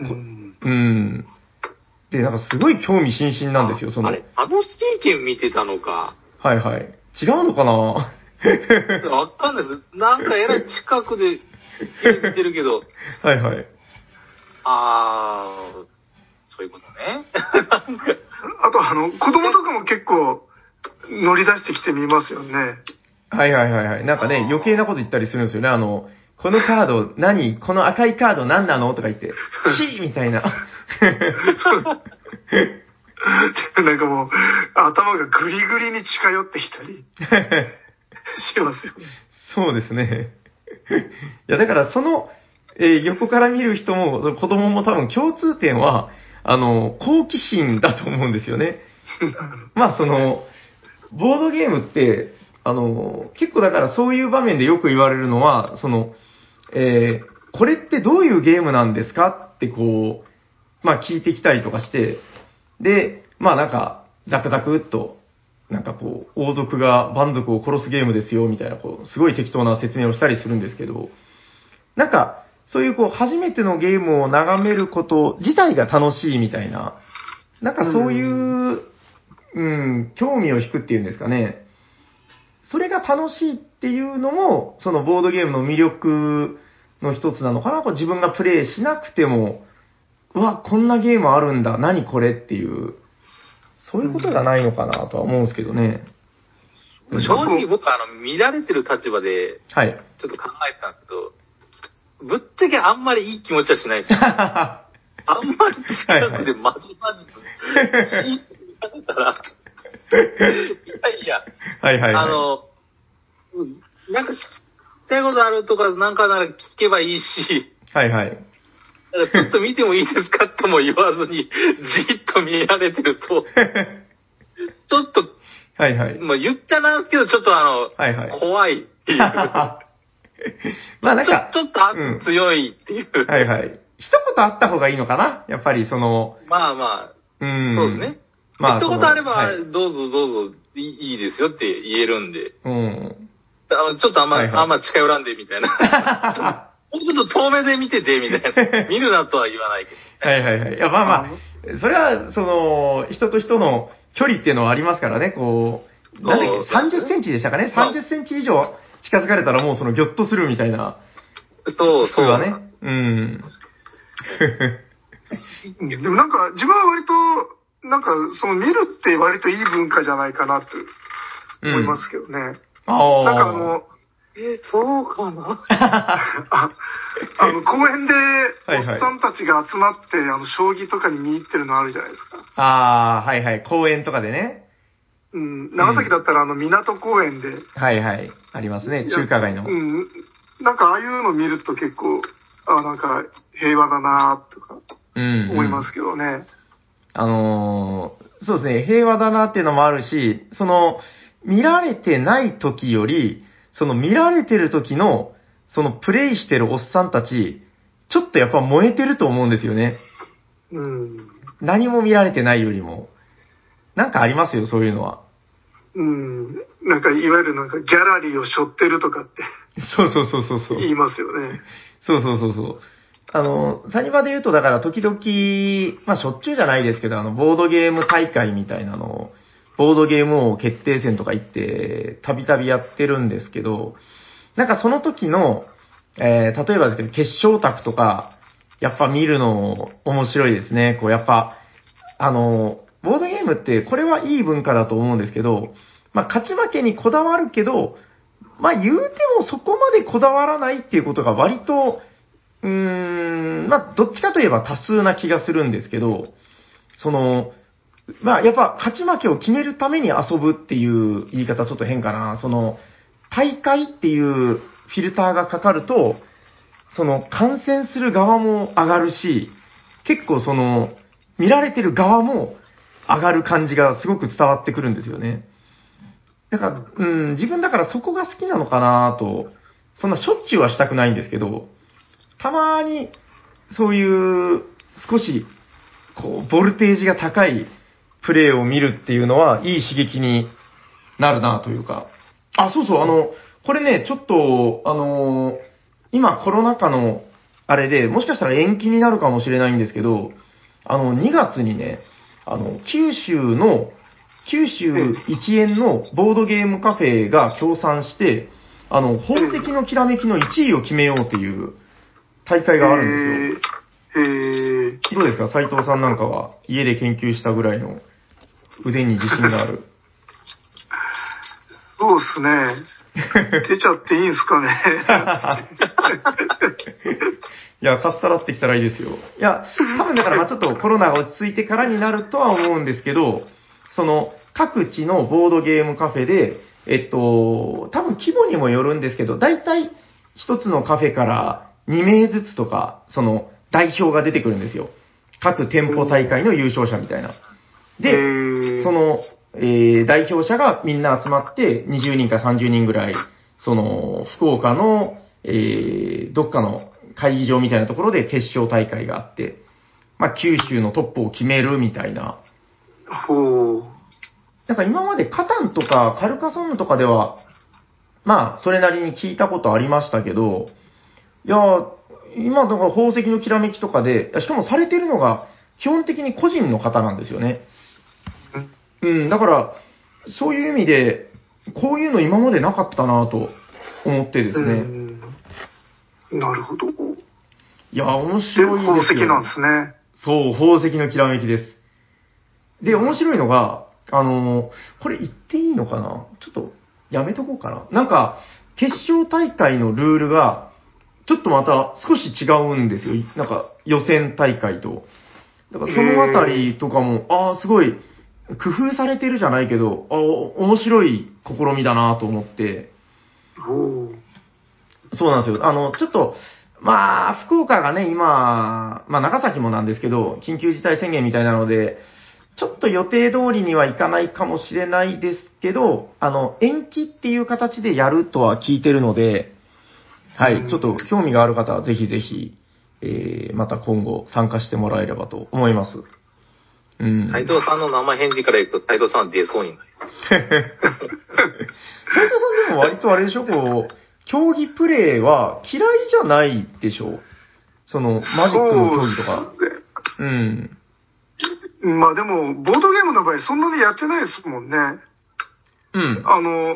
うん。うん。で、なんかすごい興味津々なんですよ、その。あれ、あのシーケン見てたのか。はいはい。違うのかな？わかんないです。なんかえらい近くで見てるけど、はいはい。あー、そういうことね。なんか、あと、あの、子供とかも結構乗り出してきてみますよね。はいはいはいはい。なんかね、余計なこと言ったりするんですよね。あの、このカード何？この赤いカード何？なのとか言って、シーみたいな。なんかもう、頭がグリグリに近寄ってきたり しますよね。そうですね。いや、だからその、えー横から見る人も、その子供も多分共通点は、あの、好奇心だと思うんですよね。まあその、ボードゲームって、あの、結構だからそういう場面でよく言われるのは、その、えーこれってどういうゲームなんですか？ってこう、まあ聞いてきたりとかして、で、まあなんか、ザクザクっと、なんかこう、王族が蛮族を殺すゲームですよ、みたいな、こう、すごい適当な説明をしたりするんですけど、なんか、そういうこう、初めてのゲームを眺めること自体が楽しいみたいな、なんかそういう、うん、興味を引くっていうんですかね。それが楽しいっていうのも、そのボードゲームの魅力の一つなのかな。こう自分がプレイしなくても、うわ、こんなゲームあるんだ、何これっていう、そういうことじゃないのかなとは思うんですけどね。正直僕あの、見られてる立場で、はい。ちょっと考えてたんですけど、ぶっちゃけあんまりいい気持ちはしないですよ。あんまり近くでまじまじと、聞いてたら、いやいや、はいはい、はい。あの、うんなんか聞きたいことあるとかなんかなら聞けばいいし、はいはい。ちょっと見てもいいですかとも言わずに、じっと見られてると、ちょっと、はいはい。まあ言っちゃなんですけど、ちょっとあの、はいはい怖いっていう。まあなんか、ちょっと圧強いっていう。はいはい。一言あった方がいいのかな？やっぱりその、まあまあ、うん。そうですね。まあ、一言あれば、はいどうぞどうぞいいですよって言えるんで、うん。あのちょっとあんま、はいはいあんま近寄らんでみたいな。もうちょっと遠目で見ててみたいな。見るなとは言わないけど。はいはいはい。いや、まあまあ、それは、その、人と人の距離っていうのはありますからね、こう、なんだっけ、そう30センチでしたかね？まあ ?30 センチ以上近づかれたらもうそのギョッとするみたいな、そう、そう。はね。うん。でもなんか、自分は割と、なんか、その見るって割といい文化じゃないかなって思いますけどね。ああ。なんかあの、え、そうかな？ああの、公園で、おはいはいっさんたちが集まって、あの、将棋とかに見入ってるのあるじゃないですか。ああ、はいはい。公園とかでね。うん、長崎だったら、あの、港公園で、はいはい。ありますね。中華街の。うん。なんか、ああいうの見ると結構、あなんか、平和だなとか、うん、思いますけどね。あのーそうですね、平和だなっていうのもあるし、その、見られてない時より、その見られてる時の、そのプレイしてるおっさんたち、ちょっとやっぱ燃えてると思うんですよね。うん。何も見られてないよりも。なんかありますよ、そういうのは。うん。なんか、いわゆるなんか、ギャラリーを背負ってるとかってそうそうそうそうそう。言いますよね。そうそうそうそう。あの、サニバで言うと、だから時々、まあしょっちゅうじゃないですけど、あの、ボードゲーム大会みたいなのを、ボードゲーム王決定戦とか行って、たびたびやってるんですけど、なんかその時の、えー、例えばですけど、決勝卓とか、やっぱ見るの面白いですね。こう、やっぱ、あの、ボードゲームって、これはいい文化だと思うんですけど、まあ勝ち負けにこだわるけど、まあ言うてもそこまでこだわらないっていうことが割と、うーん、まあどっちかといえば多数な気がするんですけど、その、まあやっぱ勝ち負けを決めるために遊ぶっていう言い方ちょっと変かな。その、大会っていうフィルターがかかると、その観戦する側も上がるし、結構その、見られてる側も上がる感じがすごく伝わってくるんですよね。だから、うん、自分だからそこが好きなのかなと、そんなしょっちゅうはしたくないんですけど、たまに、そういう、少し、こう、ボルテージが高いプレイを見るっていうのは、いい刺激になるなというか。あ、そうそう、あの、これね、ちょっと、あの、今コロナ禍の、あれで、もしかしたら延期になるかもしれないんですけど、あの、2月にね、あの、九州の、九州一円のボードゲームカフェが協賛して、あの、宝石のきらめきの1位を決めようっていう大会があるんですよ。へー。へー。どうですか？斉藤さんなんかは家で研究したぐらいの腕に自信がある。そうですね。出ちゃっていいんすかね。いや、かっさらってきたらいいですよ。いや、多分だからまあちょっとコロナが落ち着いてからになるとは思うんですけど、その各地のボードゲームカフェで、えっと、多分規模にもよるんですけど、大体一つのカフェから2名ずつとか、その代表が出てくるんですよ。各店舗大会の優勝者みたいな。で、その、えー代表者がみんな集まって20人か30人ぐらい、その、福岡の、えーどっかの会議場みたいなところで決勝大会があって、まあ、九州のトップを決めるみたいな。ほう。なんか今までカタンとかカルカソンヌとかでは、まあ、それなりに聞いたことありましたけど、いや、今だから宝石のきらめきとかで、しかもされてるのが基本的に個人の方なんですよね。うん、だから、そういう意味で、こういうの今までなかったなと思ってですね。うんなるほど。いや、面で、白いですよ。宝石なんですね。そう、宝石のきらめきです。で、面白いのが、あのーこれ言っていいのかな？ちょっと、やめとこうかな。なんか、決勝大会のルールが、ちょっとまた少し違うんですよ。なんか、予選大会と。だからそのあたりとかも、ああ、すごい、工夫されてるじゃないけど、あー面白い試みだなと思って。そうなんですよ。あの、ちょっと、まあ、福岡がね、今、まあ、長崎もなんですけど、緊急事態宣言みたいなので、ちょっと予定通りにはいかないかもしれないですけど、あの、延期っていう形でやるとは聞いてるので、はい、ちょっと興味がある方はぜひぜひ、えー、また今後参加してもらえればと思います。うん。斉藤さんの生返事から言うと、斉藤さんは出そうになり斉藤 さんでも割とあれでしょ、こう、競技プレイは嫌いじゃないでしょその、マジックの競技とか。そううん。まあでも、ボードゲームの場合、そんなにやってないですもんね。うん。あの、ん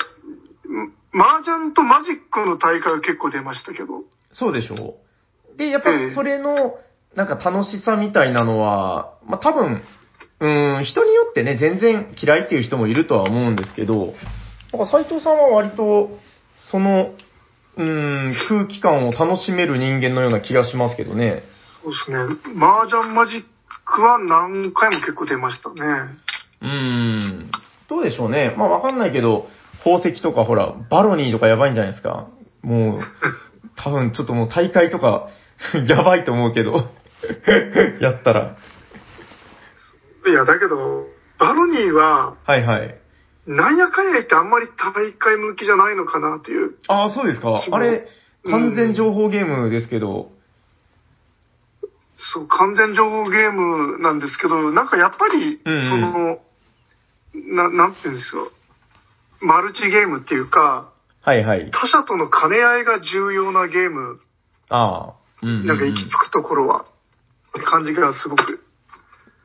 麻雀とマジックの大会は結構出ましたけど。そうでしょう。で、やっぱそれの、なんか楽しさみたいなのは、まあ多分、うん、人によってね、全然嫌いっていう人もいるとは思うんですけど、なんか斉藤さんは割と、その、うん、空気感を楽しめる人間のような気がしますけどね。そうですね。麻雀マジックは何回も結構出ましたね。うーん。どうでしょうね。まあわかんないけど、宝石とかほら、バロニーとかやばいんじゃないですか。もう、多分ちょっともう大会とか、やばいと思うけど、やったら。いや、だけど、バロニーは、はいはい。なんやかんや言ってあんまり大会向きじゃないのかなっていう。ああ、そうですか。そうあれ、うん完全情報ゲームですけど、そう、完全情報ゲームなんですけど、なんかやっぱり、うんうんその、な、なんて言うんですよ。マルチゲームっていうか、はいはい。他者との兼ね合いが重要なゲーム、ああ。うんうんうんなんか行き着くところは、感じがすごく。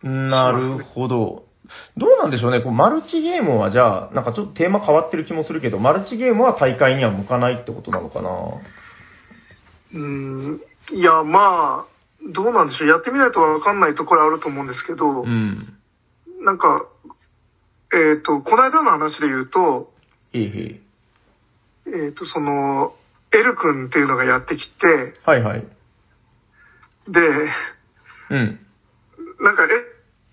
なるほど。どうなんでしょうね。こうマルチゲームはじゃあ、なんかちょっとテーマ変わってる気もするけど、マルチゲームは大会には向かないってことなのかな？うん、いや、まあ、どうなんでしょう。やってみないとわかんないところあると思うんですけど、うん。なんか、えっ、と、この間の話で言うと、へいへい。えっ、と、その、エル君っていうのがやってきて、はいはい。で、うん。なんか、え、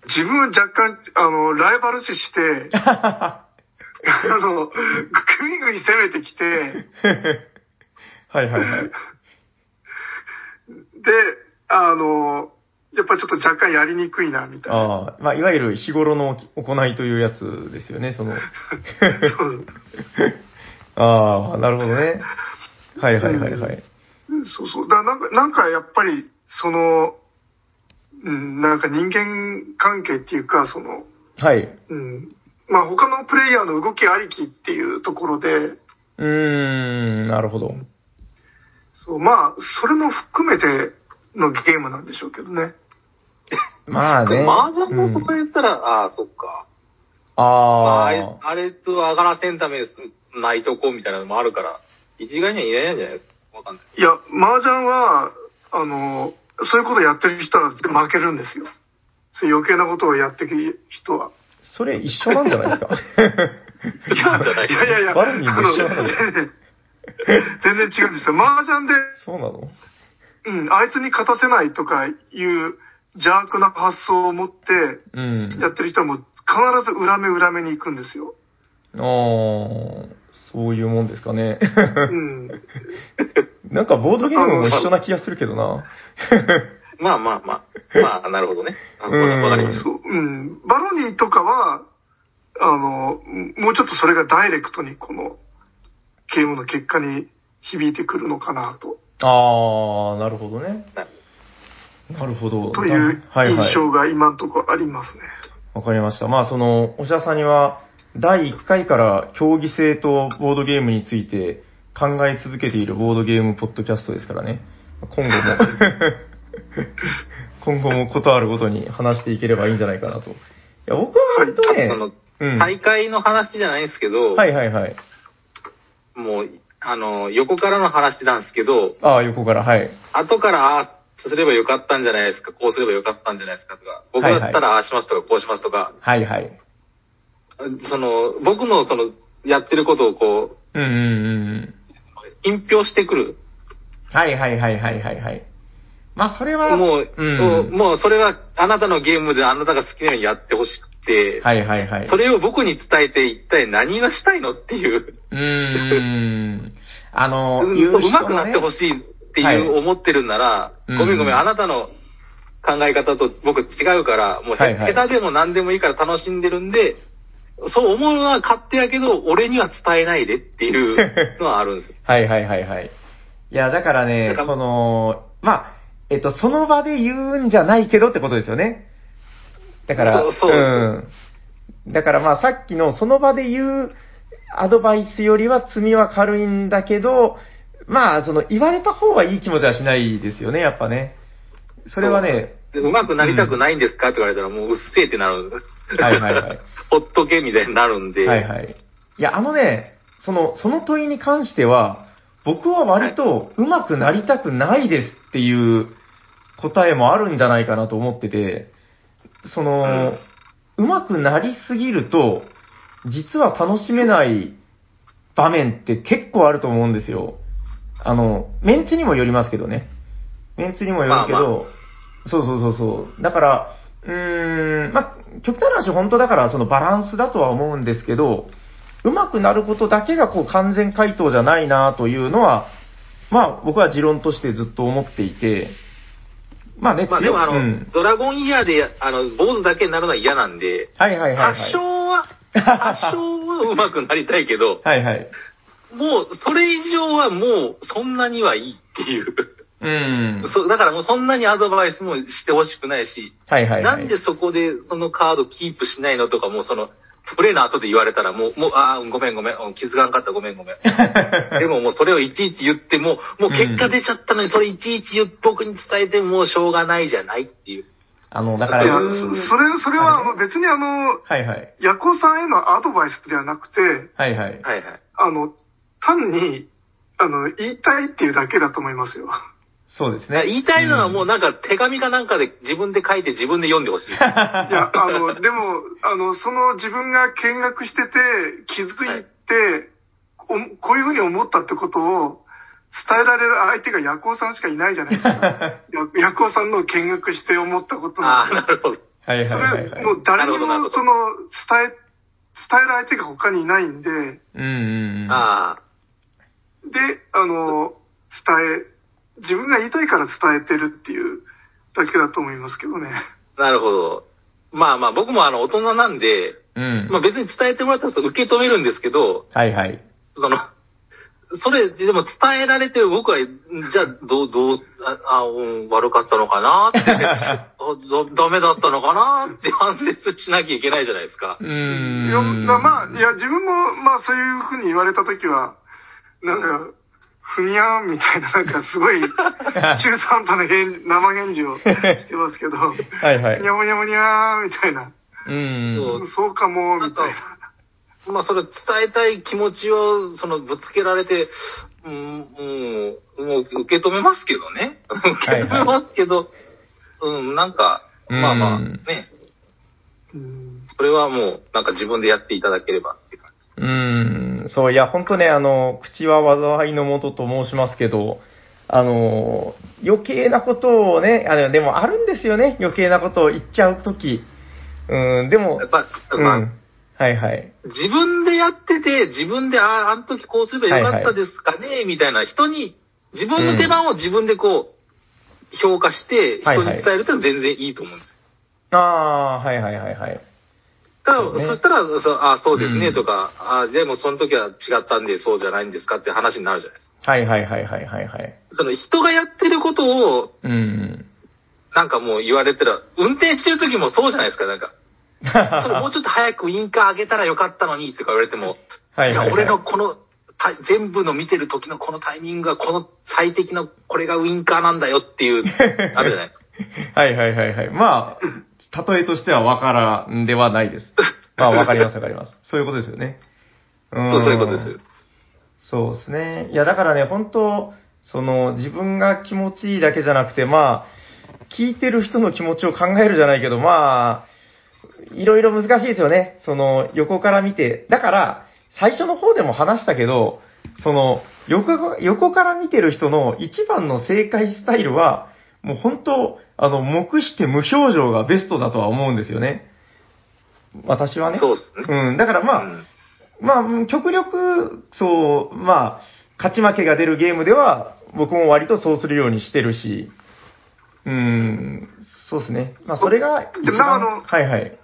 自分若干、あの、ライバル視して、あの、ぐいぐい攻めてきて、はいはいはい。で、あの、やっぱりちょっと若干やりにくいな、みたいな。ああ、まあ、いわゆる日頃の行いというやつですよね、その。そうああ、なるほどね。はいはいはいはい。そうそう。だなんか、なんかやっぱり、その、うん、なんか人間関係っていうか、その、はい。うん。まあ他のプレイヤーの動きありきっていうところで、うーん、なるほど。そう、まあ、それも含めてのゲームなんでしょうけどね。まあね。麻雀もそこうん言ったら、ああ、そっか。まあ、ああれ、あれと上がらせんためないとこみたいなのもあるから、一概には言えないんじゃないですか？わかんない。いや、麻雀は、あの、そういうことやってる人は負けるんですよ。そういう余計なことをやってる人は。あ、それ一緒なんじゃないですか？いや、いいやいやいや、バルニーも一緒なのあの 全然違うんですよ。麻雀で、そうなの？うん、あいつに勝たせないとかいう邪悪な発想を持ってうん。やってる人はもう必ず裏目裏目に行くんですよ。ああ、そういうもんですかね。うん。なんかボードゲームも一緒な気がするけどな。まあまあまあ。まあ、なるほどね。あうんわかります。そう、うん。バロニーとかは、あの、もうちょっとそれがダイレクトにこのゲームの結果に響いてくるのかなと、ああ、なるほどね。ななるほど。というはいはい印。象が今のところありますね。わかりました。まあ、その、おしゃさんには、第1回から競技性とボードゲームについて考え続けているボードゲームポッドキャストですからね。今後も、今後もことあるごとに話していければいいんじゃないかなと。いや、僕は割とね。大会の話じゃないんですけど、はいはいはい。もう、あの、横からの話なんですけど、ああ、横から、はい。後から、ああ、すればよかったんじゃないですか、こうすればよかったんじゃないですかとか、僕だったらああしますとか、こうしますとか、はいはい。その、僕のその、やってることをこう、うんうんうんうん。品評してくる。はいはいはいはいはいはい。まあ、それは、もう、うん。もうそれはあなたのゲームであなたが好きなようにやってほしくて、はいはいはい。それを僕に伝えて一体何がしたいのっていう、うーん。あの、うう人上手くなってほい。しいってはいいう思ってるんなら、うんごめんごめん、あなたの考え方と僕違うから、もう下手でも何でもいいから楽しんでるんで、そう思うのは勝手やけど、俺には伝えないでっていうのはあるんですよ。はいはいはいはい。いや、だからねその、まあ、えっと、その場で言うんじゃないけどってことですよね。だから、そうそううん。だからまあ、さっきのその場で言うアドバイスよりは罪は軽いんだけど、まあ、その、言われた方はいい気持ちはしないですよね、やっぱね。それはね、で上手くなりたくないんですか？って言われたら、もううっせえってなる。はいはいはい。ほっとけみたいになるんで。はいはい。いや、あのね、その、その問いに関しては、僕は割と上手くなりたくないですっていう答えもあるんじゃないかなと思ってて、その、上手くなりすぎると、実は楽しめない場面って結構あると思うんですよ。あの、メンツにもよりますけどね。メンツにもよるけど、まあまそうそうそうそう。だから、うーん、まあ、極端な話、本当だからそのバランスだとは思うんですけど、上手くなることだけがこう完全回答じゃないなというのは、まあ僕は持論としてずっと思っていて、まあね、まあでもあの、うんドラゴンイヤーで、あの、坊主だけになるのは嫌なんで、はいはいはい、は多い。少は、多少は上手くなりたいけど、はいはい。もう、それ以上はもう、そんなにはいいっていう。うん。そうだからもうそんなにアドバイスもしてほしくないし、はいはい、はい。なんでそこでそのカードキープしないのとか、もうその、プレイの後で言われたらもう、もう、ああ、ごめんごめん、うん気づかんかったごめんごめん。でももうそれをいちいち言っても、もう結果出ちゃったのに、それいちいち言っ僕に伝えてもしょうがないじゃないっていう。あの、だから、いや、それ、それはあの別にあの、はいはい。ヤコさんへのアドバイスではなくて、はいはい。はいはい。あの、単に、あの、言いたいっていうだけだと思いますよ。そうですね。言いたいのはもううなんか手紙かなんかで自分で書いて自分で読んでほしい。いや、あの、でも、あの、その自分が見学してて、気づいて、おこういうふうに思ったってことを伝えられる相手がヤコウさんしかいないじゃないですか。ヤヤコウさんの見学して思ったことああ、を。なるほど。はいそはいはいはい。れ、もう誰にもその、伝え、伝える相手が他にいないんで、うんうんうん。あで、あの、伝え、自分が言いたいから伝えてるっていうだけだと思いますけどね。あ、なるほど。まあまあ僕もあの大人なんで、うん。まあ別に伝えてもらったら受け止めるんですけど、はいはい。その、それ、でも伝えられて僕は、じゃあ、どう、どう、あ、あうん、悪かったのかなって、あだダメだったのかなって反省しなきゃいけないじゃないですかう。いや、ん。まあ、いや、自分も、まあそういうふうに言われたときは、なんか、ふにゃーんみたいな、なんかすごい、中途半端な返生返事をしてますけど、はいはいにゃもにゃもにゃーみたいな、うん。そうそうかも、みたいな。まあ、それ伝えたい気持ちを、その、ぶつけられて、うん、うん、もう受け止めますけどね。受け止めますけど、うん、なんか、まあまあ、うんね、うんそれはもう、なんか自分でやっていただければっていうん、そう、いや、本当ね、あの、口は災いのもとと申しますけど、あの、余計なことをね、あの、でもあるんですよね、余計なことを言っちゃうとき。うん、でもやっ、ぱ、うん、まあ、はいはい。自分でやってて、自分で、ああ、あの時こうすればよかったですかね、みたいな人に、自分の手番を自分でこう、評価して、はいはい人に伝えるってのは全然いいと思うんですよ。ああー、はいはいはいはい。ねそしたら、そうあそうですね、うんとか、あでもその時は違ったんでそうじゃないんですかって話になるじゃないですか。はいはいはいはいはいはい。その人がやってることを、うん。なんかもう言われたら、運転してる時もそうじゃないですか、なんか。それもうちょっと早くウインカー上げたらよかったのに、とか言われても、はいはいはいじゃあ俺のこの、た全部の見てる時のこのタイミングがこの最適な、これがウインカーなんだよっていう、あるじゃないですか。はいはいはいはい。まあ、例えとしてはわからんではないです。まあわかりますわかります。そういうことですよね。うんそうそういうことです。そうですね。いや、だからね、本当その、自分が気持ちいいだけじゃなくて、まあ、聞いてる人の気持ちを考えるじゃないけど、まあ、いろいろ難しいですよね。その、横から見て。だから、最初の方でも話したけど、その、横横から見てる人の一番の正解スタイルは、もう本当、あの、目して無表情がベストだとは思うんですよね。私はね。そうですね。うん。だからまあ、うんまあ、うん極力、そう、まあ、勝ち負けが出るゲームでは、僕も割とそうするようにしてるし、うん、そうですね。まあ、それが一番、のはいはい。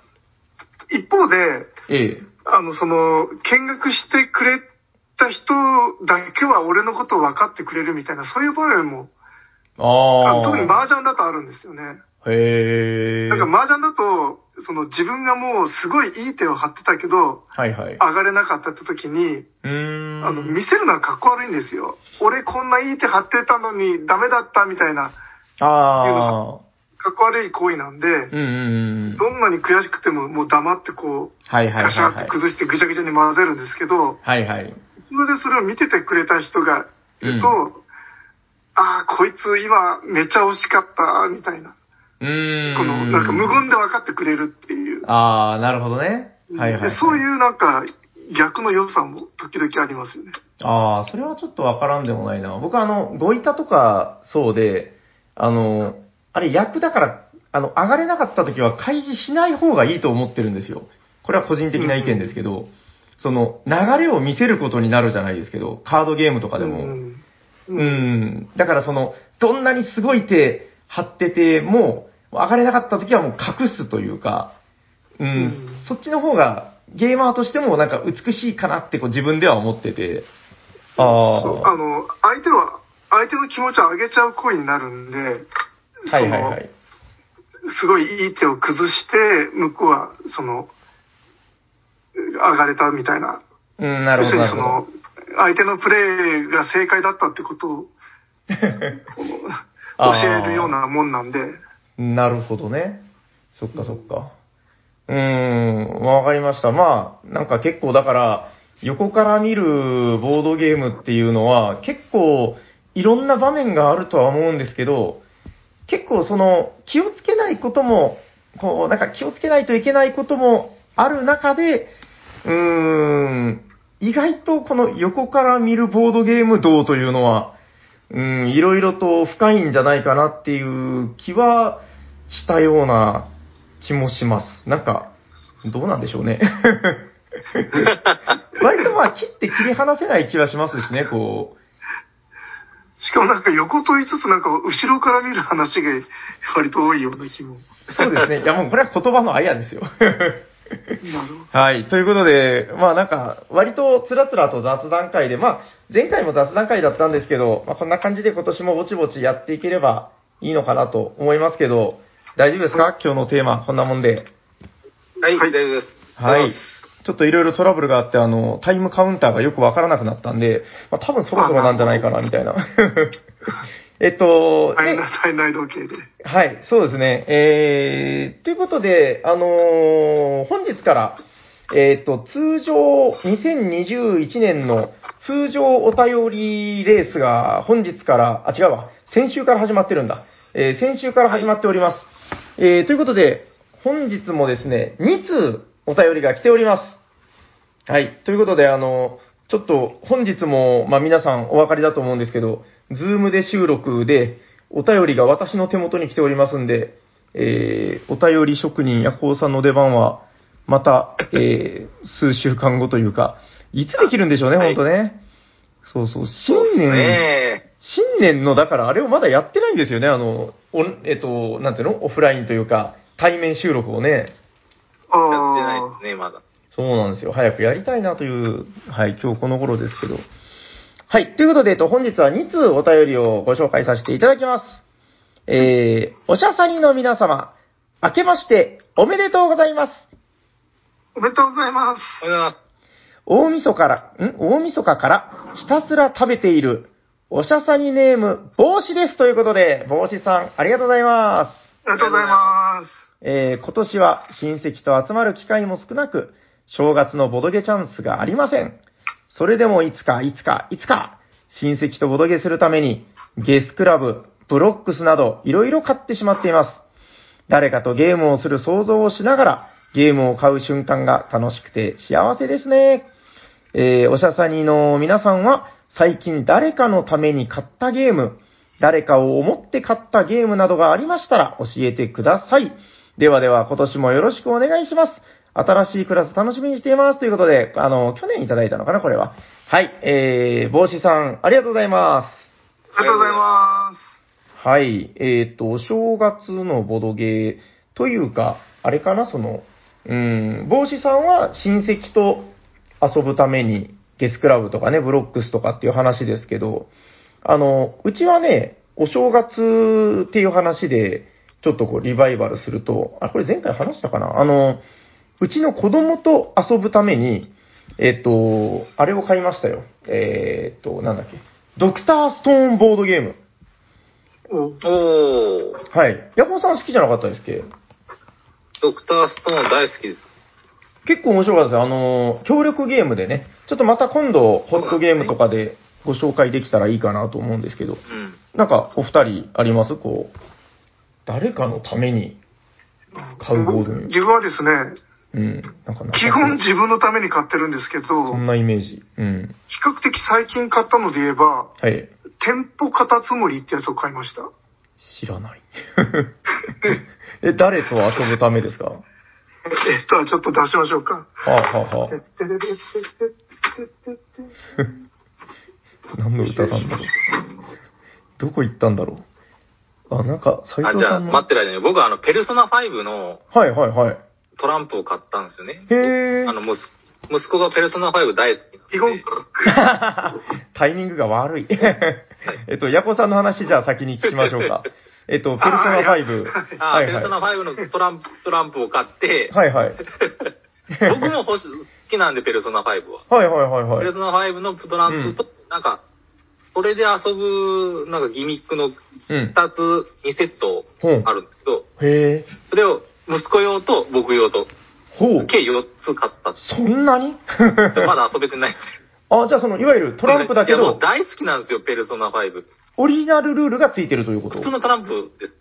一方で、ええ。あの、その、見学してくれた人だけは俺のことを分かってくれるみたいな、そういう場面も、ああ特に麻雀だとあるんですよね。へえ。なんか麻雀だと、その自分がもうすごいいい手を張ってたけど、はいはい。上がれなかったって時に、うーん。あの、見せるのはかっこ悪いんですよ。俺こんないい手張ってたのにダメだったみたいな、ああ。かっこ悪い行為なんで、うんうんうん。どんなに悔しくてももう黙ってこう、はいはいはいガシャってはい。崩してぐちゃぐちゃに混ぜるんですけど、はいはい。それでそれを見ててくれた人がいると、うああ、こいつ今めちゃ惜しかった、みたいな。うーん。この、なんか無言で分かってくれるっていう。ああ、なるほどね。はいはい、はい。でそういうなんか逆の良さも時々ありますよね。ああ、それはちょっとわからんでもないな。僕はあの、ご板とかそうで、あの、あれ役だから、あの、上がれなかった時は開示しない方がいいと思ってるんですよ。これは個人的な意見ですけど、その、流れを見せることになるじゃないですけど、カードゲームとかでも。うんうん。だからその、どんなにすごい手張ってても、上がれなかった時はもう隠すというか、うん。うんそっちの方が、ゲーマーとしてもなんか美しいかなってこう自分では思ってて。ああ。そうあの、相手は、相手の気持ちを上げちゃう行為になるんで、はいはいはい。そのすごいいい手を崩して、向こうは、その、上がれたみたいな。うん、なる要すほど。なるほるにその、相手のプレーが正解だったってことを ど。教えるようなもんなんで、なるほどね。そっかそっか。うーん、わかりました。まあ、なんか結構だから、横から見るボードゲームっていうのは、結構いろんな場面があるとは思うんですけど、結構その気をつけないことも、こう、なんか気をつけないといけないこともある中で、うーん、意外とこの横から見るボードゲーム道というのは、うん、いろいろと深いんじゃないかなっていう気はしたような気もします。なんか、どうなんでしょうね。割とまあ切って切り離せない気はしますしね、こしかもなんか横と言いつつなんか後ろから見る話が割と多いような気も。う。そうですね。いやもうこれは言葉のあやですよ。はい。ということで、まあなんか、割とつらつらと雑談会で、まあ、前回も雑談会だったんですけど、まあこんな感じで今年もぼちぼちやっていければいいのかなと思いますけど、大丈夫ですか？今日のテーマ、こんなもんで。はい、はい大丈夫です。はい。ちょっといろいろトラブルがあって、あの、タイムカウンターがよくわからなくなったんで、まあ多分そろそろなんじゃないかな、みたいな。えっと、ど。体ね内時計で。はい、そうですね。えー、ということで、あのー本日から、えっ、と、通常、2021年の通常お便りレースが本日から、あ、違うわ、先週から始まってるんだ。えー先週から始まっております。えー、ということで、本日もですね、2通お便りが来ております。はい。ということで、あの、ちょっと本日も、まあ皆さんお分かりだと思うんですけど、ズームで収録で、お便りが私の手元に来ておりますんで、えー、お便り職人ヤホーさんの出番は、また、えー、数週間後というか、いつできるんでしょうね、はいほんとね。そうそう、新年、ね。新年の、だからあれをまだやってないんですよね、あの、おんえっと、なんていうの？オフラインというか、対面収録をね。あやってないあですね、まだ。そうなんですよ。早くやりたいなという、はい、今日この頃ですけど。はい、ということで、えっと、本日は2通お便りをご紹介させていただきます。えー、おしゃさにの皆様、明けましておめでとうございます。おめでとうございます。おはようございます。大晦日から、ん？大晦日からひたすら食べている、おしゃさにネーム、帽子ですということで、帽子さん、ありがとうございます。ありがとうございます。えー今年は親戚と集まる機会も少なく、正月のボドゲチャンスがありません。それでもいつかいつかいつか、親戚とボドゲするために、ゲスクラブ、ブロックスなど、いろいろ買ってしまっています。誰かとゲームをする想像をしながら、ゲームを買う瞬間が楽しくて幸せですね。えーおしゃさにの皆さんは、最近誰かのために買ったゲーム、誰かを思って買ったゲームなどがありましたら教えてください。ではでは今年もよろしくお願いします。新しいクラス楽しみにしています。ということで、あの、去年いただいたのかな、これは。はい、えー、帽子さん、ありがとうございます。ありがとうございます。はい。えっ、と、お正月のボドゲーというか、あれかな、その、うん、帽子さんは親戚と遊ぶためにゲスクラブとかね、ブロックスとかっていう話ですけど、あの、うちはね、お正月っていう話で、ちょっとこうリバイバルすると、あ、これ前回話したかなあの、うちの子供と遊ぶために、えっ、と、あれを買いましたよ。えっ、と、なんだっけ。ドクターストーンボードゲーム。おおー。はい。ヤホーさん好きじゃなかったですっけ？ドクターストーン大好きです。結構面白かったですよ。あの、協力ゲームでね、ちょっとまた今度、ホットゲームとかでご紹介できたらいいかなと思うんですけど、うん。なんか、お二人あります？こう、誰かのために買うボードに。自分はですね、うん。なんかな基本自分のために買ってるんですけど、そんなイメージ。うん。比較的最近買ったので言えば、はい。店舗カタツムリってやつを買いました。知らない。え、誰と遊ぶためですか？えっと、ちょっと出しましょうか。はあ、はあはあ、何の歌なんだろう。どこ行ったんだろう。あ、なんか、斎あ、じゃあ。待ってる間に、僕はあの、ペルソナ5のはいはいはい。トランプを買ったんですよね。へーあの、息子息子がペルソナ5大好き基なんで。本、タイミングが悪い。えっと、ヤコさんの話じゃあ先に聞きましょうか。えっと、ペルソナ5。あ、はいペルソナはい。5のトランプ、トランプを買って、はいはい。僕も欲し好きなんで、ペルソナ5は。はいはいはいはい。ペルソナ5のトランプと、なんか、それで遊ぶ、なんかギミックのうん。2つ、2セットあるんですけど、へえ。それを息子用と僕用と、ほう。計4つ買った。そんなに？まだ遊べてないんです あ、じゃあその、いわゆるトよ。ランプだけいやもうど、大好きなんですよ、ペルソナ5。オリジナルルールがついてるということ？普通のトランプです。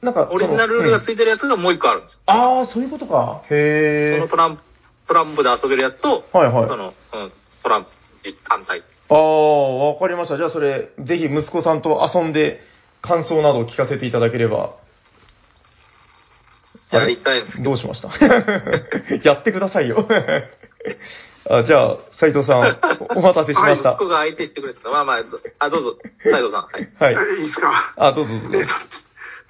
なんか、オリジナルルールがいついてるやつがもう一個あるんですよ。ああ、そういうことか。へえその。トランプ、トランプで遊べるやつと、はいはいその、うん、トランプ単体。ああ、わかりました。じゃあそれ、ぜひ息子さんと遊んで、感想などを聞かせていただければ。やりたいんですけど。どうしました？やってくださいよ。あじゃあ、斉藤さん、お待たせしました。息子が相手してくれてた。まあまあ、どあ、どうぞ、斉藤さん。はい。はい。いいですか？あ、どうぞどうぞえっ。と、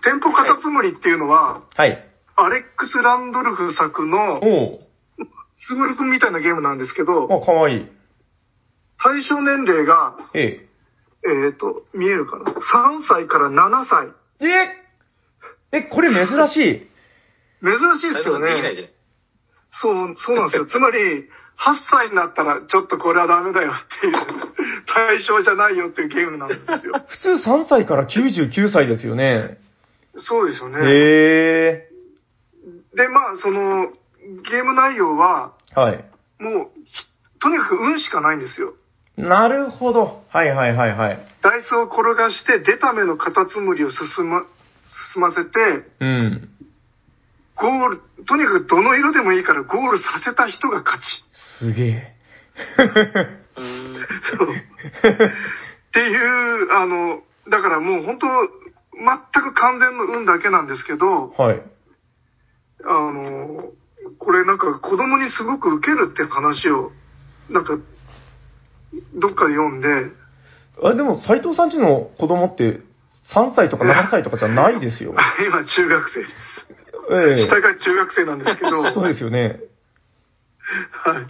店舗カタツムリっていうのは、はい。アレックス・ランドルフ作の、おスグルくんみたいなゲームなんですけど、お、あ、かわいい。対象年齢が、ええっ、と、見えるかな ?3 歳から7歳。え。え？え、これ珍しい。珍しいですよ斉藤さんできないじね。ゃない。そう、そうなんですよ。つまり、8歳になったら、ちょっとこれはダメだよっていう、対象じゃないよっていうゲームなんですよ。普通3歳から99歳ですよね。そうですよね。へえ。で、まあ、その、ゲーム内容は、はい。もう、ひとにかく運しかないんですよ。なるほど。はいはいはいはい。ダイスを転がして、出た目のカタツムリを進ま、進ませて、うん。ゴール、とにかくどの色でもいいからゴールさせた人が勝ち。すげえ。うーん。っていう、あの、だからもう本当、全く完全の運だけなんですけど、はい。あの、これなんか子供にすごく受けるって話を、なんか、どっかで読んで、あ、でも斉藤さんちの子供って3歳とか7歳とかじゃないですよ。今中学生です。え下が中学生なんですけど、え。そうですよね。はい。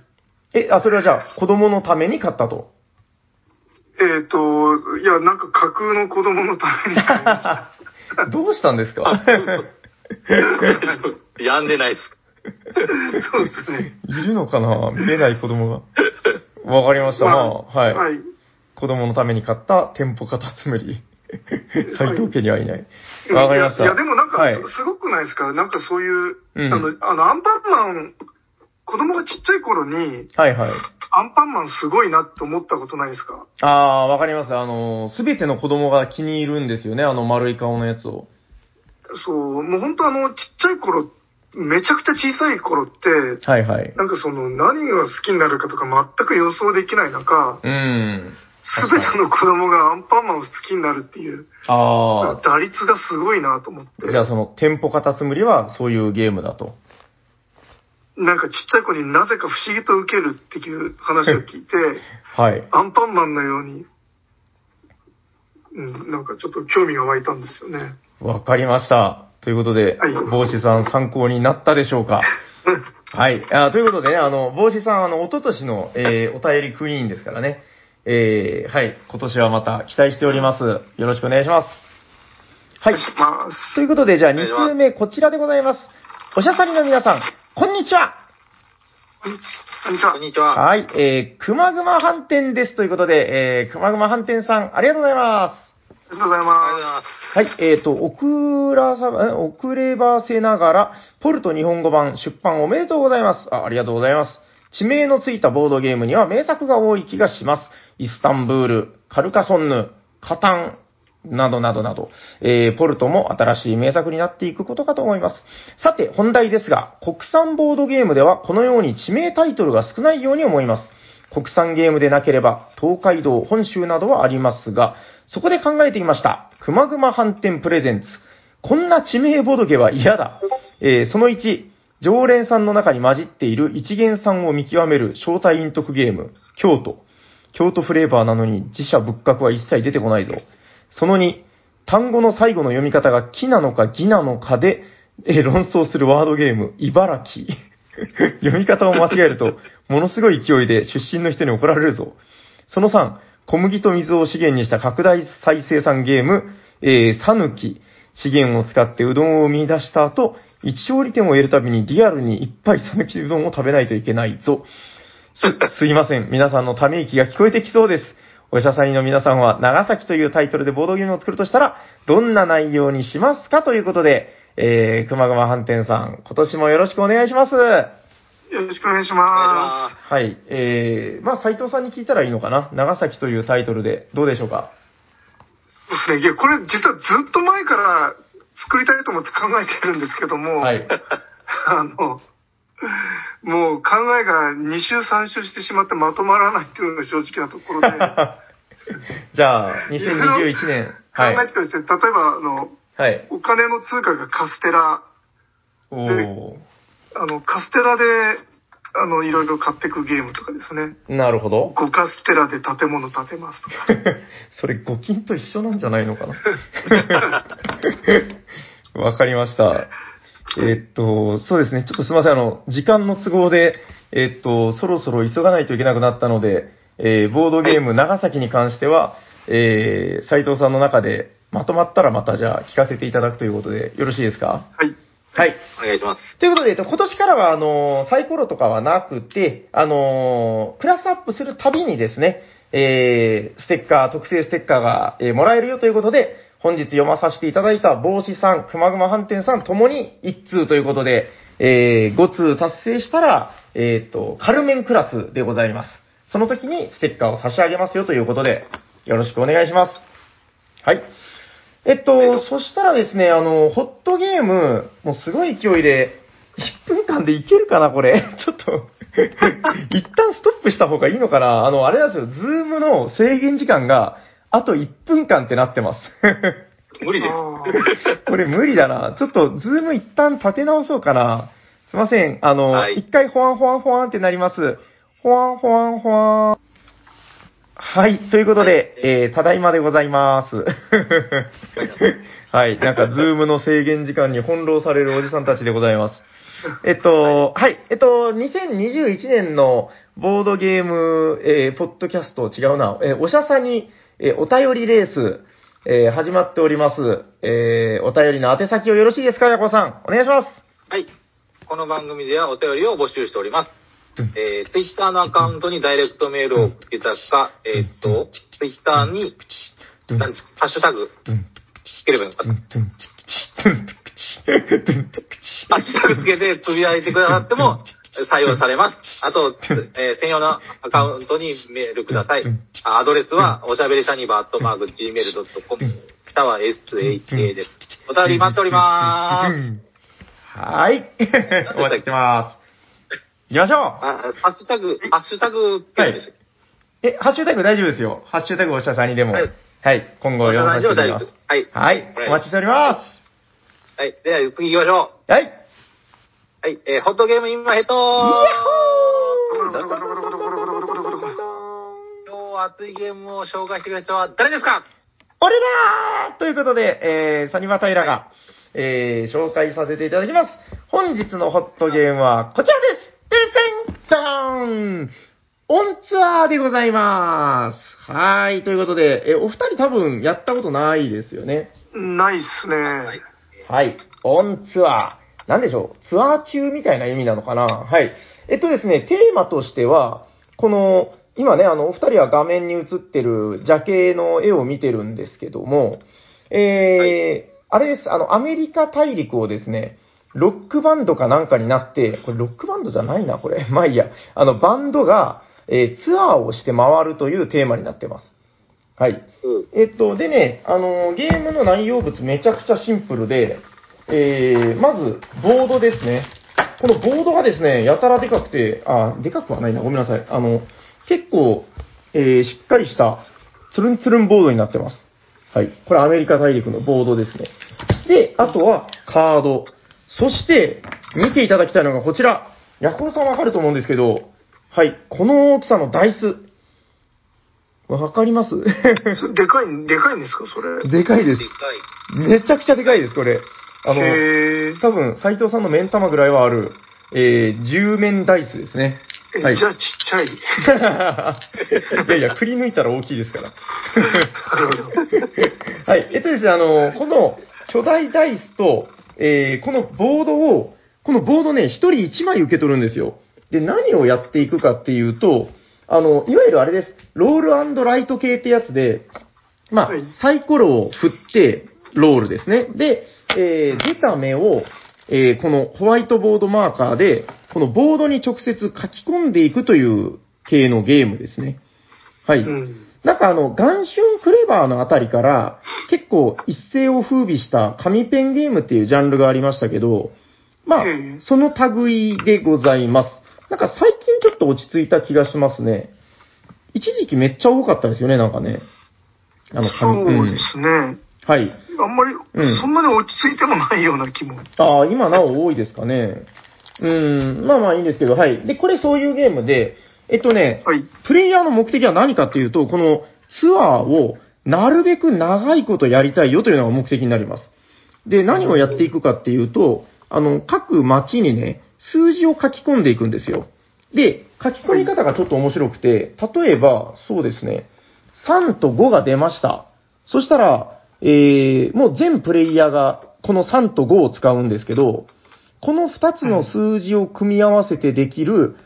え、あ、それはじゃあ子供のために買ったと？えっ、と、いや、なんか架空の子供のために買いました。どうしたんですか？やんでないです。そうですね。いるのかな？見えない子供が。わかりました。まあ、はい。はい。子供のために買った店舗カタツムリ。斉藤家にはいない。わかりました。いや、いやでもなんかはいす、すごくないですか？なんかそういう、うんあの、あの、アンパンマン、子供がちっちゃい頃に、はいはい。アンパンマンすごいなって思ったことないですか？ああ、わかります。あの、すべての子供が気に入るんですよね。あの丸い顔のやつを。そう、もう本当あの、ちっちゃい頃、めちゃくちゃ小さい頃って、はいはい。なんかその、何が好きになるかとか全く予想できない中、うん。すべての子供がアンパンマンを好きになるっていう、あ打率がすごいなと思って。あ。じゃあその店舗カタツムリはそういうゲームだと。なんかちっちゃい子になぜか不思議と受けるっていう話を聞いて、はい。アンパンマンのように、うん、なんかちょっと興味が湧いたんですよね。わかりました。ということで、はい帽子さん参考になったでしょうか？はい。あということでね、あの、帽子さん、あの、一昨年の、えー、お便りクイーンですからね。えー、はい。今年はまた期待しております。よろしくお願いします。はい。まあ、ということで、じゃあ2お願いします通目、こちらでございます。おしゃさりの皆さん、こんにちはこんにちはこん。にちは。はい、えー、くまぐま飯店です。ということで、えー、くまぐま飯店さん、ありがとうございます。ありがとうございまます。はい、えっ、と、遅らさ、え遅ればせながら、ポルト日本語版出版おめでとうございます。あありがとうございます。地名のついたボードゲームには名作が多い気がします。イスタンブール、カルカソンヌ、カタン、などなどなど、えー、ポルトも新しい名作になっていくことかと思います。さて、本題ですが、国産ボードゲームではこのように地名タイトルが少ないように思います。国産ゲームでなければ、東海道、本州などはありますが、そこで考えてみました。くまぐま飯店プレゼンツ。こんな地名ボドゲは嫌だ。えーその1、常連さんの中に混じっている一元さんを見極める招待陰徳ゲーム、京都。京都フレーバーなのに自社仏閣は一切出てこないぞ。その2、単語の最後の読み方が木なのか義なのかで、え論争するワードゲーム、茨城。読み方を間違えると、ものすごい勢いで出身の人に怒られるぞ。その3、小麦と水を資源にした拡大再生産ゲーム、えー、さぬき。資源を使ってうどんを生み出した後、一勝利点を得るたびにリアルにいっぱいさぬきうどんを食べないといけないぞ。す、すいません。皆さんのため息が聞こえてきそうです。お医者さんの皆さんは、長崎というタイトルでボードゲームを作るとしたら、どんな内容にしますかということで、えー、くまぐま飯店さん、今年もよろしくお願いします。はす。よろしくお願いしまいしい。えー、まあ、斉藤さんに聞いたらいいのかな？長崎というタイトルで、どうでしょうか？す。そうですね。いや、これ実はずっと前から作りたいと思って考えてるんですけども、はい。あの、もう考えが2週3週してしまってまとまらないっていうのが正直なところで、じゃあ、2021年。考はい。えてたりして、例えば、あの、はい。お金の通貨がカステラ、おー。あの、カステラで、あの、いろいろ買っていくゲームとかですね。なるほど。5カステラで建物建てますとか。それ、募金と一緒なんじゃないのかな わかりました。えーっと、そうですね。ちょっとすいません。あの、時間の都合で、えーっと、そろそろ急がないといけなくなったので、えーボードゲーム長崎に関しては、えー、斉藤さんの中でまとまったらまたじゃあ聞かせていただくということでよろしいですか？はい。はい。お願いします。ということで、えっと今年からは、あのーサイコロとかはなくて、あのークラスアップするたびにですね、えー、ステッカー、特製ステッカーが、えーもらえるよということで、本日読まさせていただいた帽子さん、くまぐま飯店さんともに1通ということで、えー、5通達成したら、えっ、と、カルメンクラスでございます。その時にステッカーを差し上げますよということで、よろしくお願いします。はい。えっと、そしたらですね、あの、ホットゲーム、もうすごい勢いで、1分間でいけるかな、これ。ちょっと、一旦ストップした方がいいのかな。あの、あれなんですよ、 Zoomの制限時間が、あと1分間ってなってます。無理です。あ これ無理だな。ちょっと、 Zoom一旦立て直そうかな。すいません。あの、はい一回ほわんほわんほわんってなります。ほわんほわんほわん。はい。ということで、はいえー、ただいまでございます。はい。なんか、 Zoomの制限時間に翻弄されるおじさんたちでございます。えっと、はい、えっと、2021年のボードゲーム、えーポッドキャスト、違うな、えーおしゃさに、えーお便りレース、えー始まっております。えーお便りの宛先をよろしいですか、ヤコさん。お願いします。はい。この番組ではお便りを募集しております。えー、ツイッターのアカウントにダイレクトメールを送っていただくか、えーっと、ツイッターに、なんハッシュタグ、つければいいのかな。ハッシュタグつけてつぶやいてくださっても採用されます。あと、えー専用のアカウントにメールください。あアドレスは、おしゃべりサニバーアットマーク Gmail.com、下は SHA です。お便り待っておりまーす。はい。お待ちしてます。行きましょう。あ、ハッシュタグ、ハッシュタグって言うんでしたっけ？え、ハッシュタグ大丈夫ですよ。ハッシュタグおしゃさんにでも。ははいい。今後読まさせていただきます。はい。はい。お待ちしております。はい。では、次行きましょはい。う。はい。えー、ホットゲームインマヘッド今日は熱いゲームを紹介してくれる人は誰ですか？俺だーということで、えー、サニバタイラが、えー、紹介させていただきます。本日のホットゲームはこちらですてんてんじゃーんオンツアーでございます。はーい。ということで、えーお二人多分やったことないですよね。ないっすね。はい。はい。オンツアー。なんでしょう？ツアー中みたいな意味なのかな？はい。えっとですね、テーマとしては、この、今ね、あの、お二人は画面に映ってる邪形の絵を見てるんですけども、えーあれです、あの、アメリカ大陸をですね、ロックバンドかなんかになって、これロックバンドじゃないな、これ。まあいいや。あの、バンドが、えーツアーをして回るというテーマになってます。はい。うん。えっと、でね、あの、ゲームの内容物めちゃくちゃシンプルで、えー、まず、ボードですね。このボードがですね、やたらでかくて、あ、でかくはないな、ごめんなさい。あの、結構、えー、しっかりした、つるんつるんボードになってます。はい。これアメリカ大陸のボードですね。で、あとは、カード。そして、見ていただきたいのがこちら。ヤコロさんわかると思うんですけど、はい。この大きさのダイス。わかります？でかい、でかいんですか、それ。でかいで。ですかい。めちゃくちゃでかいです、これ。あの、多分、斎藤さんの目ん玉ぐらいはある、えー、10面ダイスですね。えはい。じゃあちっちゃい。いやいや、くり抜いたら大きいですから。はい。えっとですね、あの、この巨大ダイスと、えー、このボードを、このボードね、一人一枚受け取るんですよ。で、何をやっていくかっていうと、あの、いわゆるあれです。ロールライト系ってやつで、まあはい、サイコロを振って、ロールですね。で、えー、出た目を、えー、このホワイトボードマーカーで、このボードに直接書き込んでいくという系のゲームですね。はい。うん。なんかあの、ガンシュンクレバーのあたりから、結構一世を風靡した紙ペンゲームっていうジャンルがありましたけど、まあええ、その類でございます。なんか最近ちょっと落ち着いた気がしますね。一時期めっちゃ多かったですよね、なんかね。あの、紙そうですね。うんはい。あんまりうん、そんなに落ち着いてもないような気も。ああ、今なお多いですかね。うん、まあまあいいんですけど、はい。で、これそういうゲームで、えっとね、はい。プレイヤーの目的は何かっていうと、このツアーをなるべく長いことやりたいよというのが目的になります。で、何をやっていくかっていうと、あの、各街にね、数字を書き込んでいくんですよ。で、書き込み方がちょっと面白くて、例えば、そうですね、3と5が出ました。そしたら、えー、もう全プレイヤーがこの3と5を使うんですけど、この2つの数字を組み合わせてできる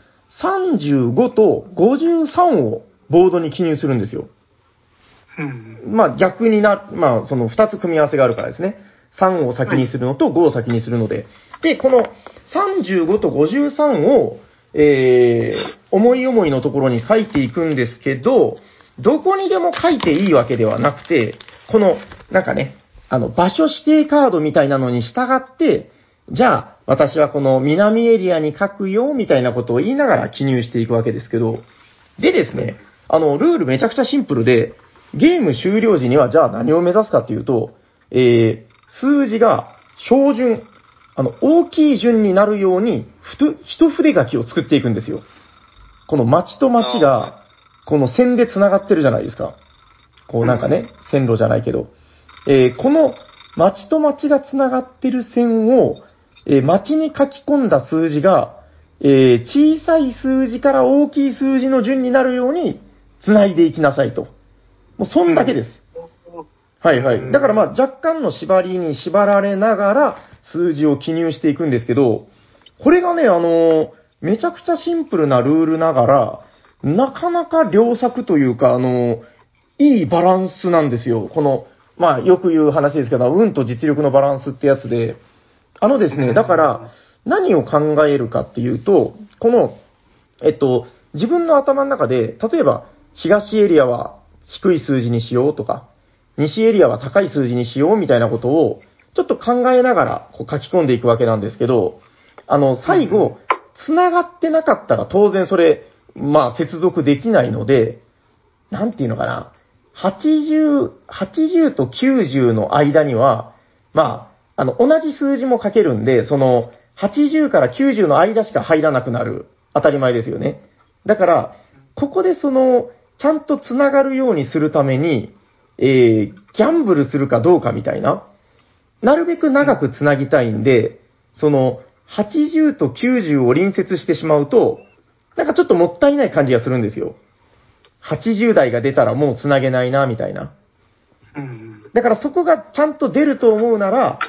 35と53をボードに記入するんですよ。うん。まあ逆にな、まあその2つ組み合わせがあるからですね。3を先にするのと5を先にするので。で、この35と53を、えー、思い思いのところに書いていくんですけど、どこにでも書いていいわけではなくて、この、なんかね、あの、場所指定カードみたいなのに従って、じゃあ、私はこの南エリアに書くよ、みたいなことを言いながら記入していくわけですけど、でですね、あの、ルールめちゃくちゃシンプルで、ゲーム終了時にはじゃあ何を目指すかっていうと、えー、数字が小順、あの、大きい順になるように、ふと、一筆書きを作っていくんですよ。この町と町が、この線で繋がってるじゃないですか。こうなんかね、線路じゃないけど。えーこの町と町が繋がってる線を、えー町に書き込んだ数字が、えー小さい数字から大きい数字の順になるように繋いでいきなさいと。もうそんだけです。はいはい。だからまあ若干の縛りに縛られながら数字を記入していくんですけど、これがね、あのめちゃくちゃシンプルなルールながら、なかなか良作というか、あのいいバランスなんですよ。この、まあよく言う話ですけど、運と実力のバランスってやつで、あのですね、だから何を考えるかっていうと、この、えっと、自分の頭の中で、例えば東エリアは低い数字にしようとか、西エリアは高い数字にしようみたいなことを、ちょっと考えながらこう書き込んでいくわけなんですけど、あの、最後、繋がってなかったら当然それ、まあ接続できないので、なんていうのかな、80、80と90の間には、まあ、あの、同じ数字も書けるんで、その、80から90の間しか入らなくなる。当たり前ですよね。だから、ここでその、ちゃんと繋がるようにするために、えー、ギャンブルするかどうかみたいな。なるべく長く繋ぎたいんで、その、80と90を隣接してしまうと、なんかちょっともったいない感じがするんですよ。80代が出たらもう繋げないな、みたいな。うん。だからそこがちゃんと出ると思うなら、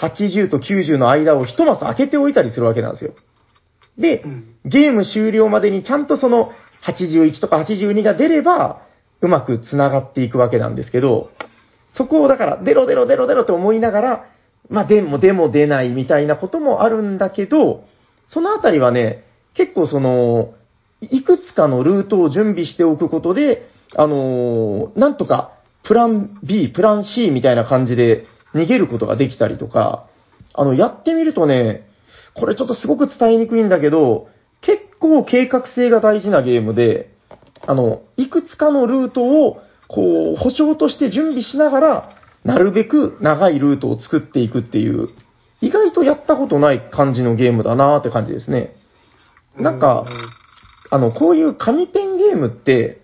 80と90の間を一マス開けておいたりするわけなんですよ。でう、ん。ゲーム終了までにちゃんとその81とか82が出れば、うまく繋がっていくわけなんですけど、そこをだから、出ろ出ろ出ろ出ろと思いながら、まあ、でも、でも出ないみたいなこともあるんだけど、そのあたりはね、結構その、いくつかのルートを準備しておくことで、あのーなんとか、プラン B、プラン C みたいな感じで逃げることができたりとか、あの、やってみるとね、これちょっとすごく伝えにくいんだけど、結構計画性が大事なゲームで、あの、いくつかのルートを、こう、保証として準備しながら、なるべく長いルートを作っていくっていう、意外とやったことない感じのゲームだなーって感じですね。なんか、あの、こういう紙ペンゲームって、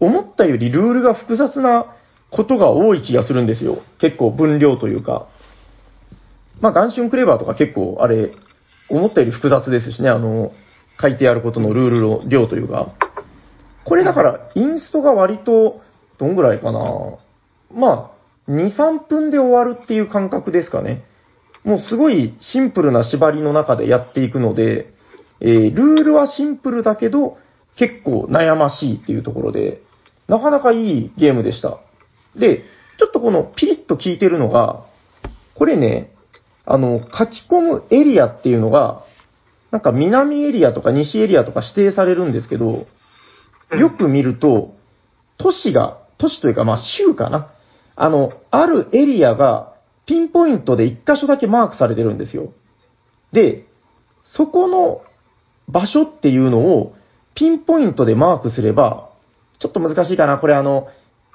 思ったよりルールが複雑なことが多い気がするんですよ。結構分量というか。まあ、ガンシュンクレバーとか結構、あれ、思ったより複雑ですしね、あの、書いてあることのルールの量というか。これだから、インストが割と、どんぐらいかなまあ、2、3分で終わるっていう感覚ですかね。もうすごいシンプルな縛りの中でやっていくので、えールールはシンプルだけど、結構悩ましいっていうところで、なかなかいいゲームでした。で、ちょっとこのピリッと効いてるのが、これね、あの、書き込むエリアっていうのが、なんか南エリアとか西エリアとか指定されるんですけど、よく見ると、都市が、都市というかまあ州かな。あの、あるエリアがピンポイントで一箇所だけマークされてるんですよ。で、そこの場所っていうのをピンポイントでマークすれば、ちょっと難しいかな。これあの、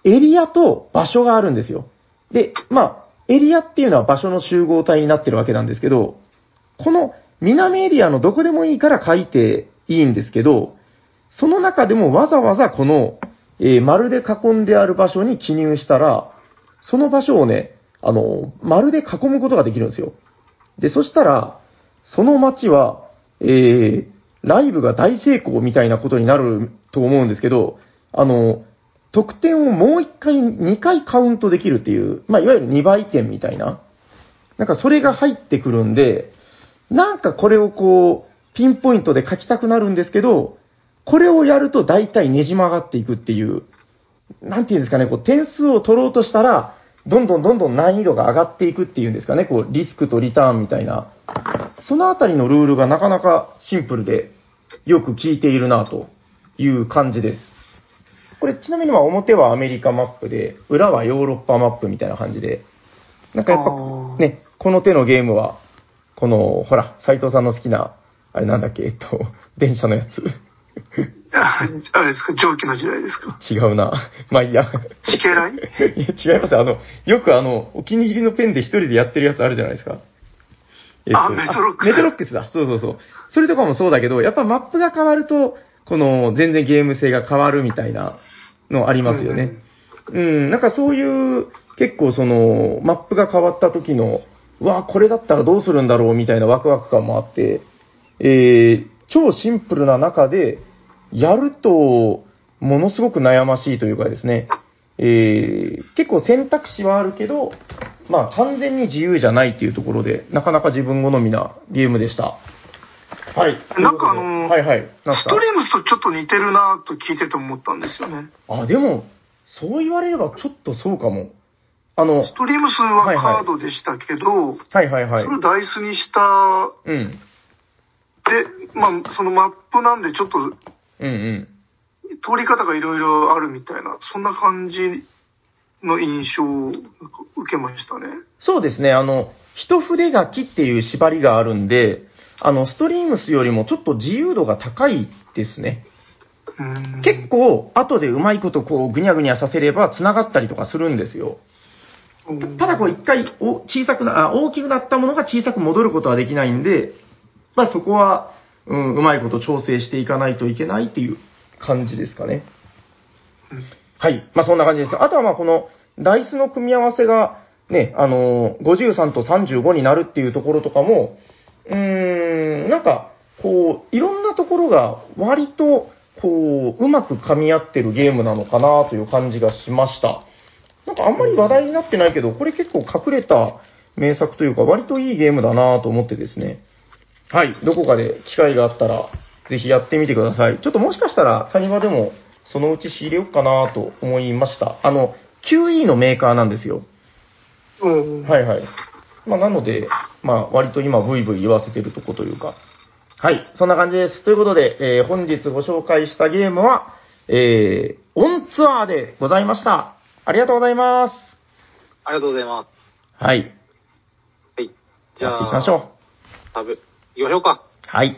エリアと場所があるんですよ。で、まあ、エリアっていうのは場所の集合体になってるわけなんですけど、この南エリアのどこでもいいから書いていいんですけど、その中でもわざわざこの、えー丸で囲んである場所に記入したら、その場所をね、あの、丸で囲むことができるんですよ。で、そしたら、その街は、えー、ライブが大成功みたいなことになると思うんですけど、あの、得点をもう一回、二回カウントできるっていう、まあ、いわゆる二倍点みたいな。なんかそれが入ってくるんで、なんかこれをこう、ピンポイントで書きたくなるんですけど、これをやると大体ねじ曲がっていくっていう、なんていうんですかね、こう点数を取ろうとしたら、どんどんどんどん難易度が上がっていくっていうんですかね、こう、リスクとリターンみたいな。そのあたりのルールがなかなかシンプルで、よく効いているなという感じです。これちなみにまあ表はアメリカマップで、裏はヨーロッパマップみたいな感じで、なんかやっぱね、この手のゲームは、この、ほら、斉藤さんの好きな、あれなんだっけ、えっと、電車のやつ。あ あれですか、蒸気の時代ですか？違うな。まあいいや。チケライいや、違います。あの、よくあの、お気に入りのペンで一人でやってるやつあるじゃないですか。えっあメトロックスメトロックスだ。そうそうそう。それとかもそうだけど、やっぱマップが変わると、この、全然ゲーム性が変わるみたいなのありますよね。うん、なんかそういう、結構その、マップが変わった時の、うわあこれだったらどうするんだろうみたいなワクワク感もあって、えー、超シンプルな中で、やると、ものすごく悩ましいというかですね、えー、結構選択肢はあるけど、まあ完全に自由じゃないっていうところで、なかなか自分好みなゲームでした。はい。なんかあのはいはい。なんすかストリームスとちょっと似てるなと聞いてて思ったんですよね。あ、でも、そう言われればちょっとそうかも。あの、ストリームスはカードでしたけど、はいはいはいそ。れをダイスにした、うん。で、まあ、そのマップなんでちょっとうんうん。通り方がいろいろあるみたいな、そんな感じの印象を受けましたね。そうですね、あの、一筆書きっていう縛りがあるんで、あの、ストリームスよりもちょっと自由度が高いですね。うん結構、後でうまいことこう、ぐにゃぐにゃさせれば繋がったりとかするんですよ。ただこう一回お小さくな、あ大きくなったものが小さく戻ることはできないんで、まあそこは、うん、うまいこと調整していかないといけないっていう感じですかね。うんはい。まあそんな感じです。あとはまあこのダイスの組み合わせがね、あのー53と35になるっていうところとかも、うーん、なんか、こう、いろんなところが割と、こう、うまく噛み合ってるゲームなのかなという感じがしました。なんかあんまり話題になってないけど、これ結構隠れた名作というか、割といいゲームだなと思ってですね。はい。どこかで機会があったら、ぜひやってみてください。ちょっともしかしたら、サニバでも、そのうち仕入れようかなと思いました。あの、QE のメーカーなんですよ。うん。はいはい。まあ、なので、まあ、割と今、ブイブイ言わせてるとこというか。はい、そんな感じです。ということで、えー本日ご紹介したゲームは、えー、オンツアーでございました。ありがとうございます。ありがとうございます。はい。はい。じゃあ、やっていきましょ食べ、行きましょうか。う。はい。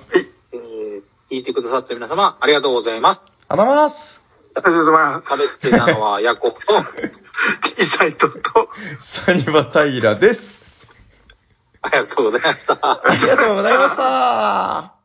えー、聞いてくださった皆様、ありがとうございます。ありがとうございます。ありがとうございま食べてたのはヤコと、す。小さいとと。サニバタイラです。ありがとうございました。ありがとうございました。